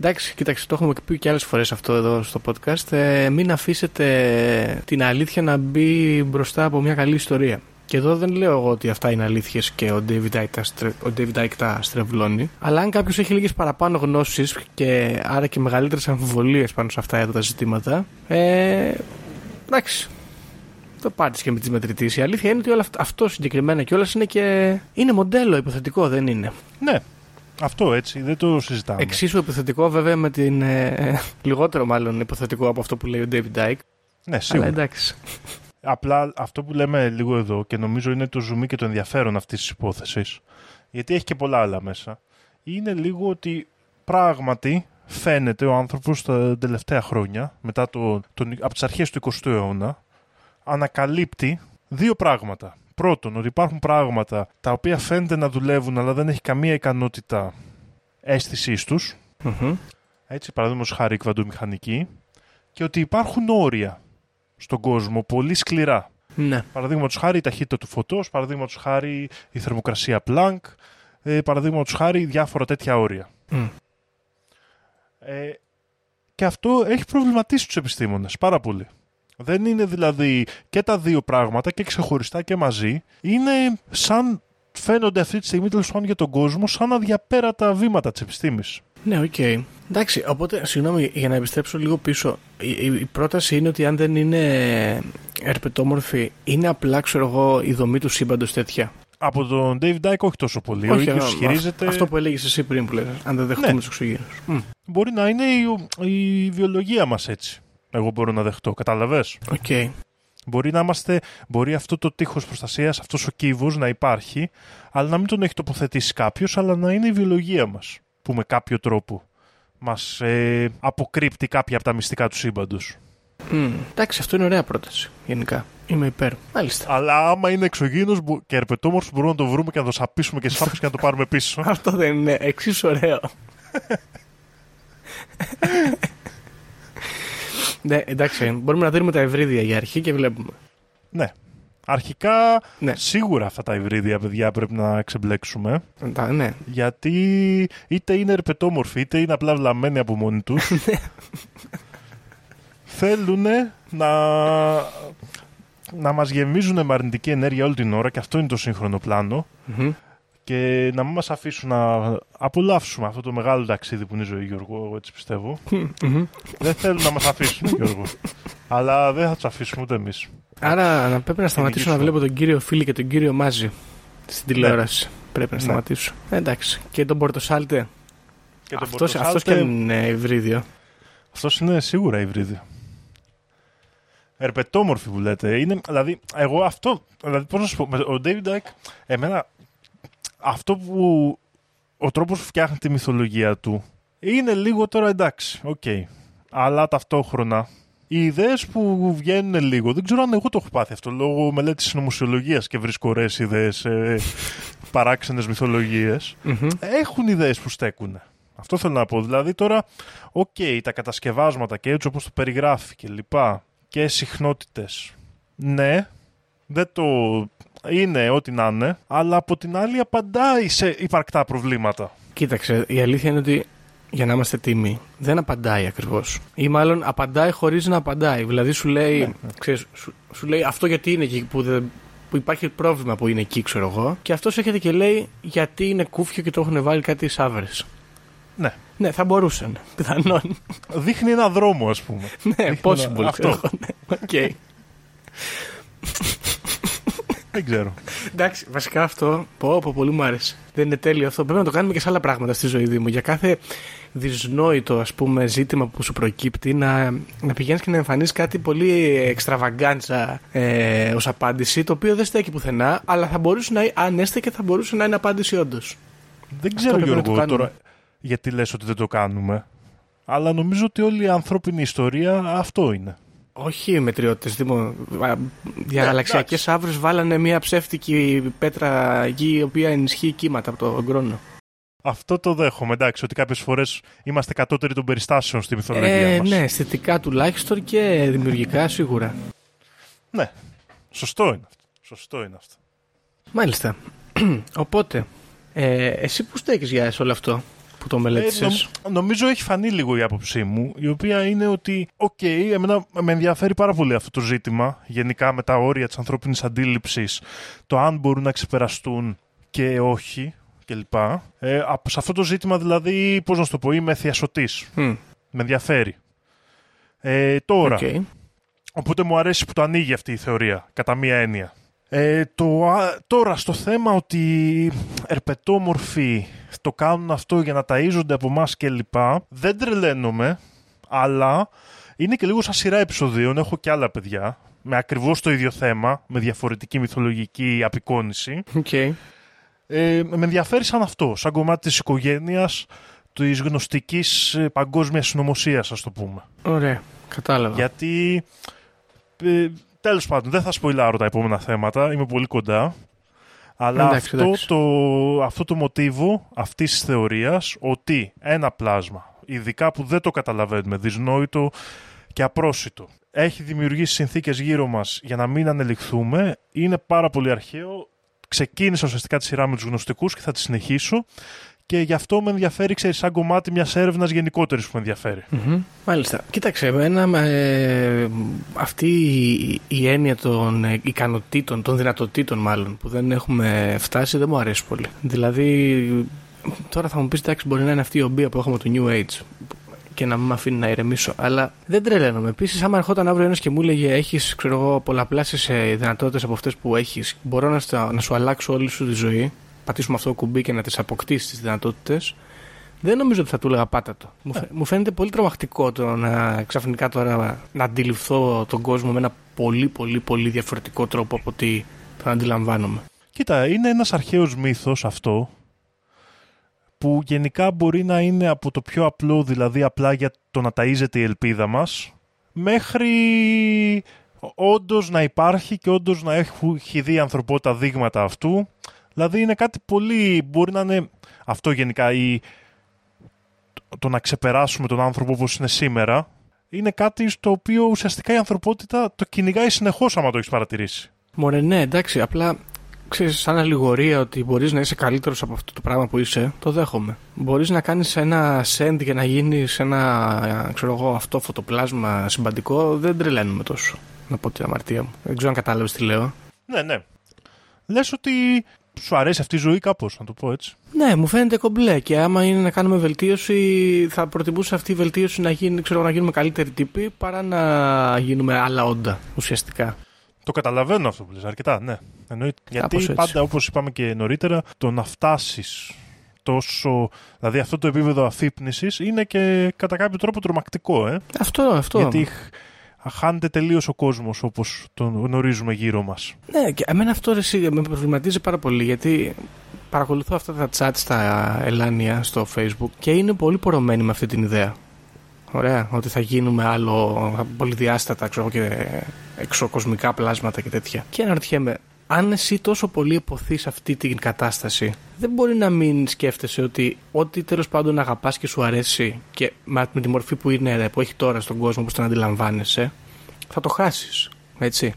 Εντάξει, κοίταξε, το έχουμε πει και άλλες φορές αυτό εδώ στο podcast. Ε, μην αφήσετε την αλήθεια να μπει μπροστά από μια καλή ιστορία. Και εδώ δεν λέω εγώ ότι αυτά είναι αλήθειες και ο David Icke τα, στρε... ο David Icke τα στρεβλώνει. Αλλά αν κάποιος έχει λίγες παραπάνω γνώσεις και άρα και μεγαλύτερες αμφιβολίες πάνω σε αυτά εδώ τα ζητήματα. Ε, εντάξει. Το πάρει και με τη μετρητή. Η αλήθεια είναι ότι όλα αυτά, αυτό συγκεκριμένα κιόλας είναι και. είναι μοντέλο υποθετικό, δεν είναι. Ναι, αυτό έτσι, δεν το συζητάμε. Εξίσου υποθετικό βέβαια με την. Ε, λιγότερο μάλλον υποθετικό από αυτό που λέει ο David Dyke. Ναι, Αλλά σίγουρα. εντάξει. Απλά αυτό που λέμε λίγο εδώ και νομίζω είναι το ζουμί και το ενδιαφέρον αυτής της υπόθεσης, γιατί έχει και πολλά άλλα μέσα, είναι λίγο ότι πράγματι φαίνεται ο άνθρωπος τα τελευταία χρόνια, μετά το, τον, από τις αρχές του 20ου αιώνα, ανακαλύπτει δύο πράγματα. Πρώτον, ότι υπάρχουν πράγματα τα οποία φαίνεται να δουλεύουν αλλά δεν έχει καμία ικανότητα αίσθησής τους, Μμμ. έτσι, παραδείγματος χάρη η κβαντομηχανική, και ότι υπάρχουν όρια στον κόσμο πολύ σκληρά. Ναι. Παραδείγματος χάρη η ταχύτητα του φωτός, παραδείγματος χάρη η θερμοκρασία Planck, ε, παραδείγματος χάρη διάφορα τέτοια όρια. Μμ. Ε, και αυτό έχει προβληματίσει τους επιστήμονες πάρα πολύ. Δεν είναι δηλαδή και τα δύο πράγματα και ξεχωριστά και μαζί. Είναι σαν φαίνονται αυτή τη στιγμή τέλος πάντων για τον κόσμο σαν αδιαπέρατα βήματα της επιστήμης. Ναι, οκ. Εντάξει, οπότε, συγγνώμη, για να επιστρέψω λίγο πίσω. Η, η, η πρόταση είναι ότι αν δεν είναι ερπετόμορφη, είναι απλά, ξέρω εγώ, η δομή του σύμπαντος τέτοια. Από τον David Icke όχι τόσο πολύ. ο ίδιος α, ισχυρίζεται. Αυτό που έλεγες εσύ πριν που 'λεγες, αν δεν δεχτούμε Ναι. τους εξωγήινους. Μπορεί να είναι η, η βιολογία μας έτσι. Εγώ μπορώ να δεχτώ. Καταλαβες. Οκ. Μπορεί να είμαστε, μπορεί αυτό το τείχος προστασίας, αυτός ο κύβος να υπάρχει, αλλά να μην τον έχει τοποθετήσει κάποιος, αλλά να είναι η βιολογία μας, που με κάποιο τρόπο μας ε, αποκρύπτει κάποια από τα μυστικά του σύμπαντος. Μμ. Εντάξει, αυτό είναι ωραία πρόταση. Γενικά. Είμαι υπέρ. Μάλιστα. Αλλά άμα είναι εξωγήινος μπο- και ερπετόμορφος μπορούμε να το βρούμε και να το σαπίσουμε και σφάπες και να το πάρουμε πίσω. Αυτό δεν είναι εξίσου ωραίο. ναι, εντάξει, μπορούμε να δίνουμε τα ευρύδια για αρχή και βλέπουμε. ναι. Αρχικά, Ναι. σίγουρα αυτά τα υβρίδια, παιδιά, πρέπει να ξεμπλέξουμε. Τα- ναι. Γιατί είτε είναι ερπετόμορφοι, είτε είναι απλά βλαμμένοι από μόνοι τους. θέλουν να, να μας γεμίζουν με αρνητική ενέργεια όλη την ώρα και αυτό είναι το σύγχρονο πλάνο και να μην μας αφήσουν να απολαύσουμε αυτό το μεγάλο ταξίδι που είναι η ζωή Γιώργο, εγώ έτσι πιστεύω. δεν θέλουν να μας αφήσουν Γιώργο. Αλλά δεν θα τους αφήσουμε ούτε εμείς. Άρα να πρέπει να σταματήσω να σου. βλέπω τον κύριο Φίλη και τον κύριο Μάζη στην τηλεόραση. Πρέπει να Ναι. σταματήσω. Ε, εντάξει. Και τον Πορτοσάλτε. Και τον Αυτός, Πορτοσάλτε- αυτός και είναι υβρίδιο. Αυτός είναι σίγουρα υβρίδιο. Ερπετόμορφη που λέτε. Είναι, δηλαδή, εγώ αυτό. Δηλαδή, πώς να σου πω, με- ο David Icke, εμένα, αυτό που. Ο τρόπος που φτιάχνει τη μυθολογία του είναι λίγο τώρα εντάξει, οκ. Αλλά ταυτόχρονα οι ιδέες που βγαίνουν λίγο, δεν ξέρω αν εγώ το έχω πάθει αυτό λόγω μελέτης συνωμοσιολογίας και βρίσκω ωραίες ιδέες σε παράξενες μυθολογίες. Έχουν ιδέες που στέκουν. Αυτό θέλω να πω. Δηλαδή τώρα, οκ, τα κατασκευάσματα και έτσι όπως το περιγράφει και λοιπά και συχνότητες. Ναι, δεν το είναι ό,τι να είναι, αλλά από την άλλη απαντάει σε υπαρκτά προβλήματα. Κοίταξε, η αλήθεια είναι ότι για να είμαστε τίμοι, δεν απαντάει ακριβώς. Ή μάλλον απαντάει χωρίς να απαντάει. Δηλαδή σου λέει, Ναι, ξέρεις, σου, σου λέει αυτό γιατί είναι εκεί που, δεν, που υπάρχει πρόβλημα που είναι εκεί, ξέρω εγώ. Και αυτός έρχεται και λέει γιατί είναι κούφιο και το έχουν βάλει κάτι σάβρες. Ναι. Ναι, θα μπορούσαν. Πιθανόν. Δείχνει ένα δρόμο, ας πούμε. ναι, possible. αυτό. ξέρω εγώ, ναι. Οκ. Δεν ξέρω. Εντάξει, βασικά αυτό. Πω, πω, πολύ μου άρεσε. Δεν είναι τέλειο αυτό. Πρέπει να το κάνουμε και σε άλλα πράγματα στη ζωή Δήμου. Για κάθε δυσνόητο ας πούμε, ζήτημα που σου προκύπτει, να, να πηγαίνεις και να εμφανίσεις κάτι πολύ extravaganza ε, ως απάντηση, το οποίο δεν στέκει πουθενά, αλλά θα μπορούσε να, αν έστεκε, θα μπορούσε να είναι απάντηση όντως. Δεν ξέρω, πρέπει να το Γιώργο, κάνουμε. τώρα γιατί λες ότι δεν το κάνουμε. Αλλά νομίζω ότι όλη η ανθρώπινη ιστορία αυτό είναι. Όχι μετριότητες, Δήμο. Διαγαλαξιακέ άβρε βάλανε μια ψεύτικη πέτρα εκεί, η οποία ενισχύει κύματα από τον χρόνο. Αυτό το δέχομαι, εντάξει, ότι κάποιες φορές είμαστε κατώτεροι των περιστάσεων στη μυθολογία Ε, μας. ναι, αισθητικά τουλάχιστον και δημιουργικά σίγουρα. ναι. Σωστό είναι αυτό. Σωστό είναι αυτό. Μάλιστα. Οπότε, ε, εσύ που στέκεις για σε όλο αυτό; Που το μελέτησες; Ε, νομ- νομίζω έχει φανεί λίγο η άποψή μου, η οποία είναι ότι, οκ, εμένα με ενδιαφέρει πάρα πολύ αυτό το ζήτημα, γενικά με τα όρια της ανθρώπινης αντίληψης, το αν μπορούν να ξεπεραστούν και όχι κλπ. Ε, από- σε αυτό το ζήτημα δηλαδή, πώς να σου το πω, είμαι θιασώτης. Μμ, Με ενδιαφέρει. Ε, τώρα, οκ. Οπότε μου αρέσει που το ανοίγει αυτή η θεωρία, κατά μία έννοια. Ε, το, α- τώρα, στο θέμα ότι ερπετόμορφοι το κάνουν αυτό για να ταΐζονται από εμάς και λοιπά, δεν τρελαίνομαι, αλλά είναι και λίγο σαν σειρά επεισοδίων, έχω και άλλα παιδιά, με ακριβώς το ίδιο θέμα, με διαφορετική μυθολογική απεικόνιση. Οκ. Ε, με ενδιαφέρει σαν αυτό, σαν κομμάτι της οικογένειας, της γνωστικής ε, παγκόσμιας συνωμοσίας, ας το πούμε. Ωραία. Κατάλαβα. Γιατί. Ε, Τέλος πάντων, δεν θα σποιλάρω τα επόμενα θέματα, είμαι πολύ κοντά. Αλλά Εντάξει, αυτό, εντάξει. το, αυτό το μοτίβο αυτής της θεωρίας ότι ένα πλάσμα, ειδικά που δεν το καταλαβαίνουμε, δυσνόητο και απρόσιτο, έχει δημιουργήσει συνθήκες γύρω μας για να μην ανελιχθούμε, είναι πάρα πολύ αρχαίο. Ξεκίνησα ουσιαστικά τη σειρά με τους γνωστικούς και θα τη συνεχίσω και γι' αυτό με ενδιαφέρει, ξέρεις, σαν κομμάτι μιας έρευνας γενικότερης που με ενδιαφέρει. Μμμ. Μάλιστα. Κοίταξε, εμένα ε, αυτή η, η έννοια των ε, ικανοτήτων, των δυνατοτήτων μάλλον, που δεν έχουμε φτάσει, δεν μου αρέσει πολύ. Δηλαδή, τώρα θα μου πεις, εντάξει, μπορεί να είναι αυτή η ομπία που έχουμε το New Age και να μην με αφήνει να ηρεμήσω. Αλλά δεν τρελαίνομαι. Επίσης, άμα ερχόταν αύριο ένας και μου έλεγε έχεις πολλαπλάσιες δυνατότητες από αυτές που έχεις, μπορώ να, στα- να σου αλλάξω όλη σου τη ζωή, πατήσουμε αυτό το κουμπί και να τις αποκτήσεις τις δυνατότητες, δεν νομίζω ότι θα του έλεγα πάτα το. Μου, φαι- μου φαίνεται πολύ τρομακτικό το να ξαφνικά τώρα να αντιληφθώ τον κόσμο με ένα πολύ πολύ πολύ διαφορετικό τρόπο από ότι τον αντιλαμβάνομαι. Κοίτα, είναι ένας αρχαίος μύθος αυτό που γενικά μπορεί να είναι από το πιο απλό, δηλαδή απλά για το να ταΐζεται η ελπίδα μας, μέχρι όντως να υπάρχει και όντως να έχει δει η ανθρωπότητα δείγματα αυτού. Δηλαδή είναι κάτι πολύ, μπορεί να είναι αυτό γενικά ή το να ξεπεράσουμε τον άνθρωπο όπως είναι σήμερα, είναι κάτι στο οποίο ουσιαστικά η ανθρωπότητα το κυνηγάει συνεχώς άμα το έχεις παρατηρήσει. Μωρέ, ναι, εντάξει, απλά ξέρεις, σαν αλληγορία ότι μπορείς να είσαι καλύτερος από αυτό το πράγμα που είσαι, το δέχομαι. Μπορείς να κάνεις ένα send για να γίνεις ένα, ξέρω εγώ, αυτό φωτοπλάσμα συμπαντικό, δεν τρελαίνουμε τόσο. Να πω την αμαρτία μου. Δεν ξέρω αν κατάλαβες τι λέω. Ναι, ναι. Λες ότι σου αρέσει αυτή η ζωή κάπως, να το πω έτσι; Ναι, μου φαίνεται κομπλέ και άμα είναι να κάνουμε βελτίωση θα προτιμούσα αυτή η βελτίωση να, γίνει, ξέρω, να γίνουμε καλύτεροι τύποι παρά να γίνουμε άλλα όντα ουσιαστικά. Το καταλαβαίνω αυτό που λες αρκετά, ναι. Εννοείται. Γιατί Κάπως έτσι. πάντα, όπως είπαμε και νωρίτερα, το να φτάσεις τόσο... Δηλαδή αυτό το επίπεδο αφύπνισης είναι και κατά κάποιο τρόπο τρομακτικό, ε. Αυτό, αυτό. Γιατί χ- χάνεται τελείως ο κόσμος όπως τον γνωρίζουμε γύρω μας. Ναι, και εμένα αυτό ρε, εσύ, με προβληματίζει πάρα πολύ γιατί παρακολουθώ αυτά τα chat στα Ελάνια στο facebook και είναι πολύ πορωμένοι με αυτή την ιδέα. Ωραία, ότι θα γίνουμε άλλο πολυδιάστατα ξέρω, εγώ, και εξωκοσμικά πλάσματα και τέτοια. Και αναρωτιέμαι, αν εσύ τόσο πολύ υποθείς αυτή την κατάσταση, δεν μπορεί να μην σκέφτεσαι ότι ό,τι τέλος πάντων αγαπάς και σου αρέσει και με με τη μορφή που είναι, ρε, που έχει τώρα στον κόσμο, που τον αντιλαμβάνεσαι, θα το χάσεις. Έτσι.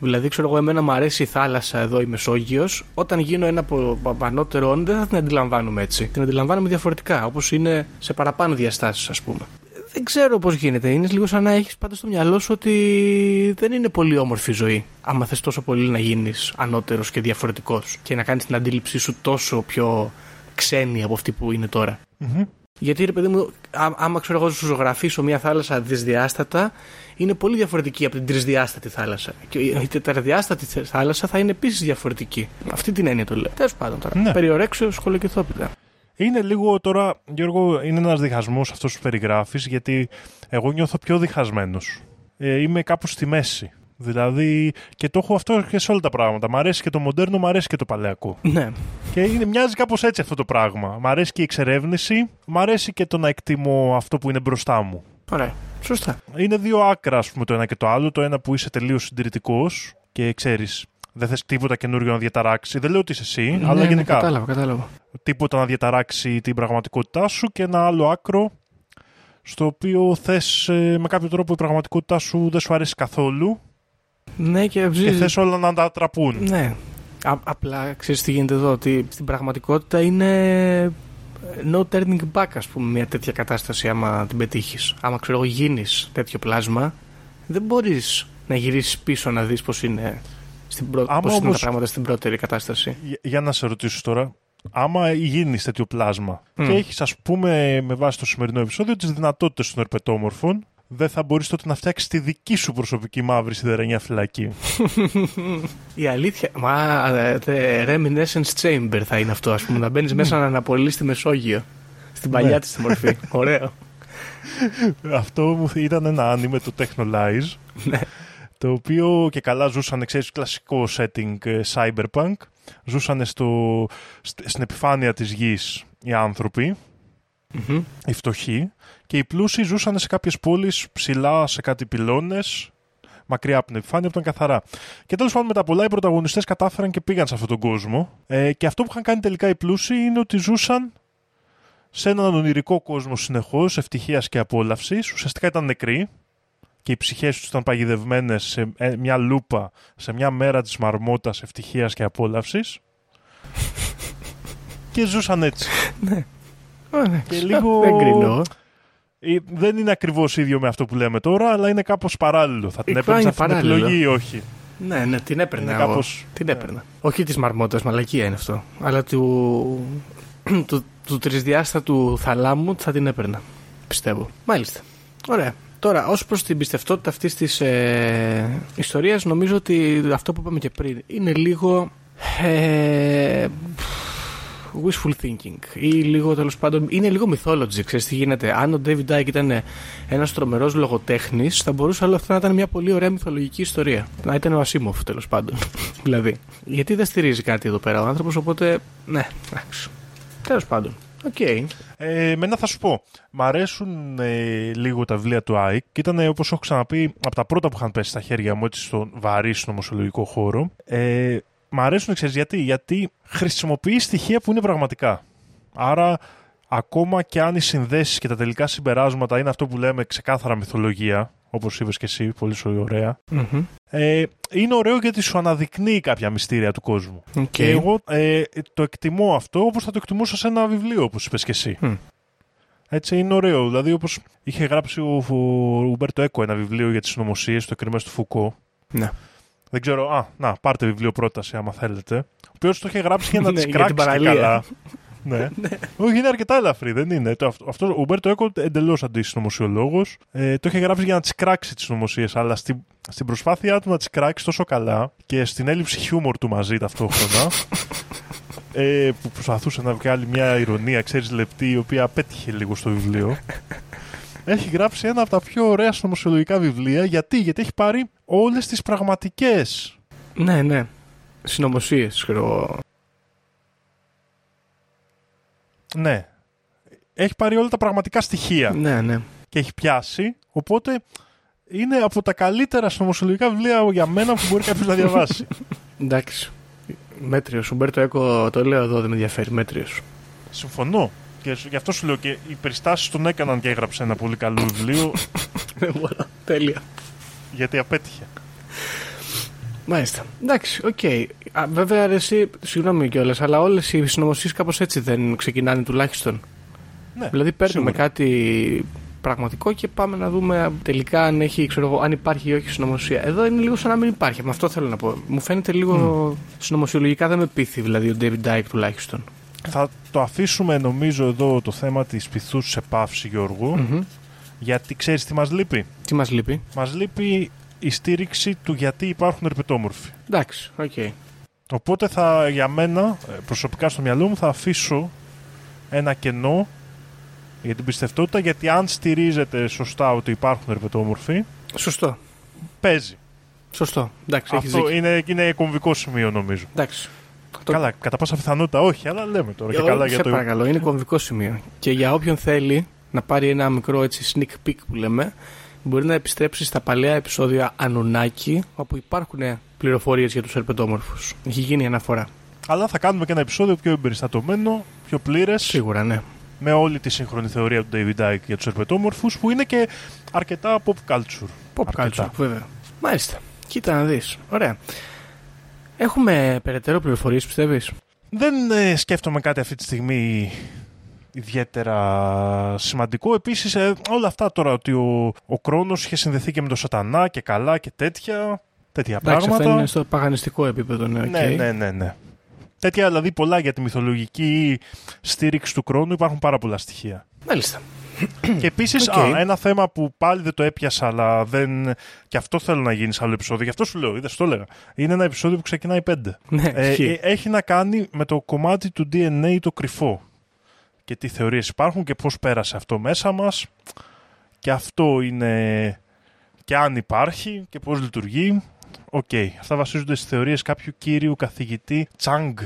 Δηλαδή, ξέρω εγώ, εμένα μου αρέσει η θάλασσα εδώ, η Μεσόγειος. Όταν γίνω ένα από από ανώτερο όν, δεν θα την αντιλαμβάνουμε έτσι. Την αντιλαμβάνουμε διαφορετικά, όπως είναι σε παραπάνω διαστάσεις, ας πούμε. Δεν ξέρω πώς γίνεται. Είναι λίγο σαν να έχεις πάντα στο μυαλό σου ότι δεν είναι πολύ όμορφη η ζωή. Άμα θες τόσο πολύ να γίνεις ανώτερος και διαφορετικός και να κάνεις την αντίληψή σου τόσο πιο ξένη από αυτή που είναι τώρα. Γιατί ρε παιδί μου, á- άμα ξέρω εγώ σου ζωγραφίσω μια θάλασσα δυσδιάστατα, είναι πολύ διαφορετική από την τρισδιάστατη θάλασσα. Και η τετραδιάστατη θε- θάλασσα θα είναι επίσης διαφορετική. Αυτή την έννοια το λέω. Τέλος πάντων τώρα. Ναι. Περιορέξεω σχολοκυθόπιτα. Είναι λίγο τώρα, Γιώργο, είναι ένας διχασμός αυτός που περιγράφεις, γιατί εγώ νιώθω πιο διχασμένος. Ε, είμαι κάπου στη μέση. Δηλαδή, και το έχω αυτό και σε όλα τα πράγματα. Μ' αρέσει και το μοντέρνο, μ' αρέσει και το παλαιακό. Ναι. Και είναι, μοιάζει κάπως έτσι αυτό το πράγμα. Μ' αρέσει και η εξερεύνηση, μ' αρέσει και το να εκτιμώ αυτό που είναι μπροστά μου. Ωραία. Σωστά. Είναι δύο άκρα, ας πούμε, το ένα και το άλλο. Το ένα που είσαι τελείως συντηρητικός και ξέρεις, δεν θες τίποτα καινούριο να διαταράξει. Δεν λέω ότι είσαι εσύ, αλλά ναι, ναι, γενικά. κατάλαβα, κατάλαβα. τίποτα να διαταράξει την πραγματικότητά σου και ένα άλλο άκρο στο οποίο θες ε, με κάποιο τρόπο η πραγματικότητά σου δεν σου αρέσει καθόλου Ναι, και, και ψήσεις- θες όλα να αντατραπούν. Ναι. Α, απλά ξέρεις τι γίνεται εδώ, ότι στην πραγματικότητα είναι no turning back, ας πούμε, μια τέτοια κατάσταση άμα την πετύχεις. Άμα ξέρω εγώ γίνεις τέτοιο πλάσμα, δεν μπορείς να γυρίσεις πίσω να δεις πώς είναι, στην πρω... Άμα πώς είναι τα όμως- πράγματα στην πρώτερη κατάσταση; Για- Για να σε ρωτήσω τώρα, άμα γίνεις τέτοιο πλάσμα Μμ. και έχεις, ας πούμε, με βάση το σημερινό επεισόδιο, τις δυνατότητες των ερπετόμορφων, δεν θα μπορείς τότε να φτιάξεις τη δική σου προσωπική μαύρη σιδερένια φυλακή. Η αλήθεια. Μα ε, the reminiscence chamber θα είναι αυτό, ας πούμε. Να μπαίνεις μέσα να αναπολύσεις τη Μεσόγειο. Στην παλιά Ναι. της τη μορφή. Ωραίο. Αυτό μου ήταν ένα άνιμε το Technolize. Ναι. το οποίο και καλά ζούσαν, ξέρεις, κλασικό setting ε, cyberpunk. Ζούσαν στο, στ- στην επιφάνεια της γης οι άνθρωποι, Μμμ. οι φτωχοί, και οι πλούσιοι ζούσαν σε κάποιες πόλεις ψηλά σε κάτι πυλώνες, μακριά από την επιφάνεια που ήταν καθαρά. Και τέλος πάντων με τα πολλά οι πρωταγωνιστές κατάφεραν και πήγαν σε αυτόν τον κόσμο. Ε, και αυτό που είχαν κάνει τελικά οι πλούσιοι είναι ότι ζούσαν σε έναν ονειρικό κόσμο συνεχώς, ευτυχίας και απόλαυσης. Ουσιαστικά ήταν νεκροί και οι ψυχές τους ήταν παγιδευμένες σε ε, μια λούπα, σε μια μέρα της μαρμότας ευτυχίας και απόλαυσης. και ζούσαν έτσι. Ω, ναι. Και λίγο- Δεν κρίνω. Ε, Δεν είναι ακριβώς ίδιο με αυτό που λέμε τώρα, αλλά είναι κάπως παράλληλο. Θα την Ε, έπαιρνες είναι αυτή την παράλληλο. επιλογή ή όχι. Ναι, ναι, την έπαιρνα. Είναι εγώ. κάπως- Την έπαιρνα. Όχι της μαρμότας, μαλακία είναι αυτό. Αλλά του, του, του τρισδιάστατου θαλάμου θα την έπαιρνα. Πιστεύω. Μάλιστα. Ωραία. Τώρα, ως προς την πιστευτότητα αυτής της ε, ιστορίας, νομίζω ότι αυτό που είπαμε και πριν είναι λίγο. Ε, wishful thinking ή λίγο τέλος πάντων είναι λίγο mythology ξέρεις τι γίνεται. Αν ο David Icke ήταν ένας τρομερός λογοτέχνης θα μπορούσε όλο αυτό να ήταν μια πολύ ωραία μυθολογική ιστορία. Να ήταν ο Ασίμοφ τέλος πάντων. Δηλαδή γιατί δεν στηρίζει κάτι εδώ πέρα ο άνθρωπος οπότε ναι εντάξει. Τέλος πάντων οκ Ε, εμένα θα σου πω, μ' αρέσουν ε, λίγο τα βιβλία του Άικ και ήταν όπως έχω ξαναπεί από τα πρώτα που είχαν πέσει στα χέρια μου έτσι στον βαρύ συνωμοσιολογικό χώρο. Ε, μ' αρέσουν, ξέρεις γιατί, γιατί χρησιμοποιεί στοιχεία που είναι πραγματικά. Άρα ακόμα και αν οι συνδέσεις και τα τελικά συμπεράσματα είναι αυτό που λέμε ξεκάθαρα μυθολογία, όπως είπες και εσύ, πολύ σου ωραία. Ε, είναι ωραίο γιατί σου αναδεικνύει κάποια μυστήρια του κόσμου. Οκ. Και εγώ ε, το εκτιμώ αυτό όπως θα το εκτιμούσα σε ένα βιβλίο, όπως είπες και εσύ. Μμ. Έτσι είναι ωραίο. Δηλαδή όπως είχε γράψει ο, ο Ουμπέρτο Έκο ένα βιβλίο για τις συνωμοσίες, το εκκρεμές του Φουκώ. Ναι. Δεν ξέρω. Α, να, πάρτε βιβλίο πρόταση άμα θέλετε. Ο οποίος το είχε γράψει για να Ναι, τις για την κράξει και παραλία. καλά. ναι. Όχι, είναι αρκετά ελαφρύ, δεν είναι. Το, αυτό, αυτός, ο Ουμπέρτο Έκο εντελώς αντισυνωμοσιολόγος. Ε, το είχε γράψει για να τις κράξει τις νομοσίε, αλλά στην, στην προσπάθειά του να τις κράξει τόσο καλά και στην έλλειψη χιούμορ του μαζί ταυτόχρονα. ε, που προσπαθούσε να βγάλει μια ηρωνία, ξέρεις, λεπτή, η οποία απέτυχε λίγο στο βιβλίο. Έχει γράψει ένα από τα πιο ωραία συνωμοσιολογικά βιβλία. Γιατί, Γιατί έχει πάρει όλες τις πραγματικές Ναι, ναι. Συνωμοσίες, ξέρω εγώ. Ναι. Έχει πάρει όλα τα πραγματικά στοιχεία Ναι, ναι. και έχει πιάσει. Οπότε είναι από τα καλύτερα συνωμοσιολογικά βιβλία για μένα που μπορεί κάποιος να διαβάσει. Εντάξει. Μέτριο. Ουμπέρτο Έκο το λέω εδώ, δεν με ενδιαφέρει. Μέτριο. Συμφωνώ. Και γι' αυτό σου λέω και οι περιστάσεις τον έκαναν και έγραψε ένα πολύ καλό βιβλίο Δεν μπορώ. Τέλεια. γιατί απέτυχε. Μάλιστα. Εντάξει, οκ. Α, Βέβαια, ρε, εσύ, συγγνώμη κιόλας, αλλά όλες οι συνωμοσίες κάπως έτσι δεν ξεκινάνε τουλάχιστον. Ναι, Δηλαδή, παίρνουμε σίγουρα. κάτι πραγματικό και πάμε να δούμε τελικά αν, έχει, ξέρω εγώ, αν υπάρχει ή όχι συνωμοσία. Εδώ είναι λίγο σαν να μην υπάρχει. Με αυτό θέλω να πω. Μου φαίνεται λίγο συνωμοσιολογικά δεν με πείθει, δηλαδή ο David Dyke τουλάχιστον. Θα το αφήσουμε νομίζω εδώ το θέμα της πυθούς σε παύση Γιώργου Μμμ. γιατί ξέρεις τι μας λείπει; Τι μας λείπει; Μας λείπει η στήριξη του γιατί υπάρχουν ερπετόμορφοι. Εντάξει, οκ. Οπότε θα, για μένα, ε, προσωπικά στο μυαλό μου, θα αφήσω ένα κενό για την πιστευτότητα, γιατί αν στηρίζεται σωστά ότι υπάρχουν ερπετόμορφοι, Σωστό. παίζει. Σωστό. Εντάξει, έχεις Αυτό δίκιο. είναι, είναι κομβικό σημείο, νομίζω. Εντάξει. Το- Καλά, κατά πάσα πιθανότητα όχι, αλλά λέμε τώρα και Εγώ, καλά σε για το. παρακαλώ, είναι κομβικό σημείο. Και για όποιον θέλει να πάρει ένα μικρό έτσι sneak peek που λέμε, μπορεί να επιστρέψει στα παλαιά επεισόδια Ανουνάκη, όπου υπάρχουν πληροφορίες για τους ερπετόμορφους. Έχει γίνει αναφορά. Αλλά θα κάνουμε και ένα επεισόδιο πιο εμπεριστατωμένο, πιο πλήρες, Σίγουρα, ναι. με όλη τη σύγχρονη θεωρία του David Icke για τους ερπετόμορφους, που είναι και αρκετά pop culture. Pop Αρκετά. culture, βέβαια. Μάλιστα. Κοίτα να δεις. Ωραία. Έχουμε περαιτέρω πληροφορίες, πιστεύεις; Δεν ε, σκέφτομαι κάτι αυτή τη στιγμή ιδιαίτερα σημαντικό. Επίσης ε, όλα αυτά τώρα ότι ο, ο Κρόνος είχε συνδεθεί και με τον Σατανά και καλά και τέτοια, τέτοια Εντάξει, αυτά πράγματα. είναι στο παγανιστικό επίπεδο, ναι, οκ. Ναι, ναι, ναι, ναι. Τέτοια δηλαδή πολλά για τη μυθολογική στήριξη του Κρόνου υπάρχουν πάρα πολλά στοιχεία. Μάλιστα. και επίσης Οκ. α, ένα θέμα που πάλι δεν το έπιασα αλλά δεν... και αυτό θέλω να γίνει σε άλλο επεισόδιο. Γι' αυτό σου λέω, είδες το έλεγα. Είναι ένα επεισόδιο που ξεκινάει πέντε. Ναι, Ε, ισχύει. ε, έχει να κάνει με το κομμάτι του DNA το κρυφό και τι θεωρίες υπάρχουν και πώς πέρασε αυτό μέσα μας και αυτό είναι και αν υπάρχει και πώς λειτουργεί. Οκ, αυτά βασίζονται στις θεωρίες κάποιου κύριου καθηγητή Τσάνγκ,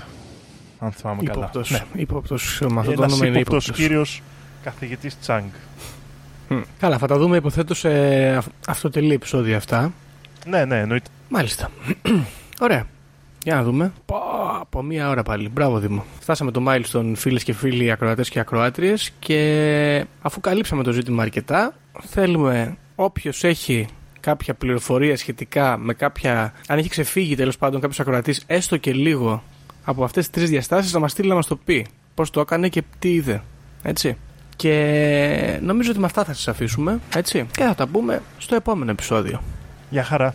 αν θυμάμαι καλά. Ύποπτος. Ναι, Ύποπτος. Με αυτό το ένας όνομα είναι ύποπτος ύποπτος. κύριος καθηγητής Τσάνγκ. Μμ. Καλά, θα τα δούμε υποθέτω σε αυ- αυτοτελή επεισόδια αυτά. Ναι, ναι, εννοείται. Μάλιστα. Ωραία. Για να δούμε. Πω, από μία ώρα πάλι. Μπράβο, Δήμο. Φτάσαμε το milestone, φίλες και φίλοι, ακροατές και ακροάτριες. Και αφού καλύψαμε το ζήτημα αρκετά, θέλουμε όποιος έχει κάποια πληροφορία σχετικά με κάποια. αν έχει ξεφύγει τέλος πάντων κάποιος ακροατής, έστω και λίγο από αυτές τις τρεις διαστάσεις, να μας στείλει να μας το πει. Πώς το έκανε και τι είδε. Έτσι. Και νομίζω ότι με αυτά θα σας αφήσουμε. Έτσι. Και θα τα πούμε στο επόμενο επεισόδιο. Γεια χαρά.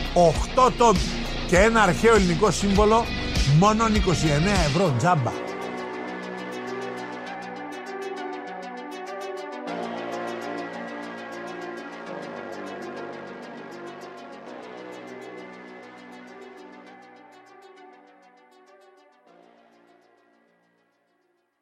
8 τόμοι και ένα αρχαίο ελληνικό σύμβολο μόνο 29 ευρώ τζάμπα.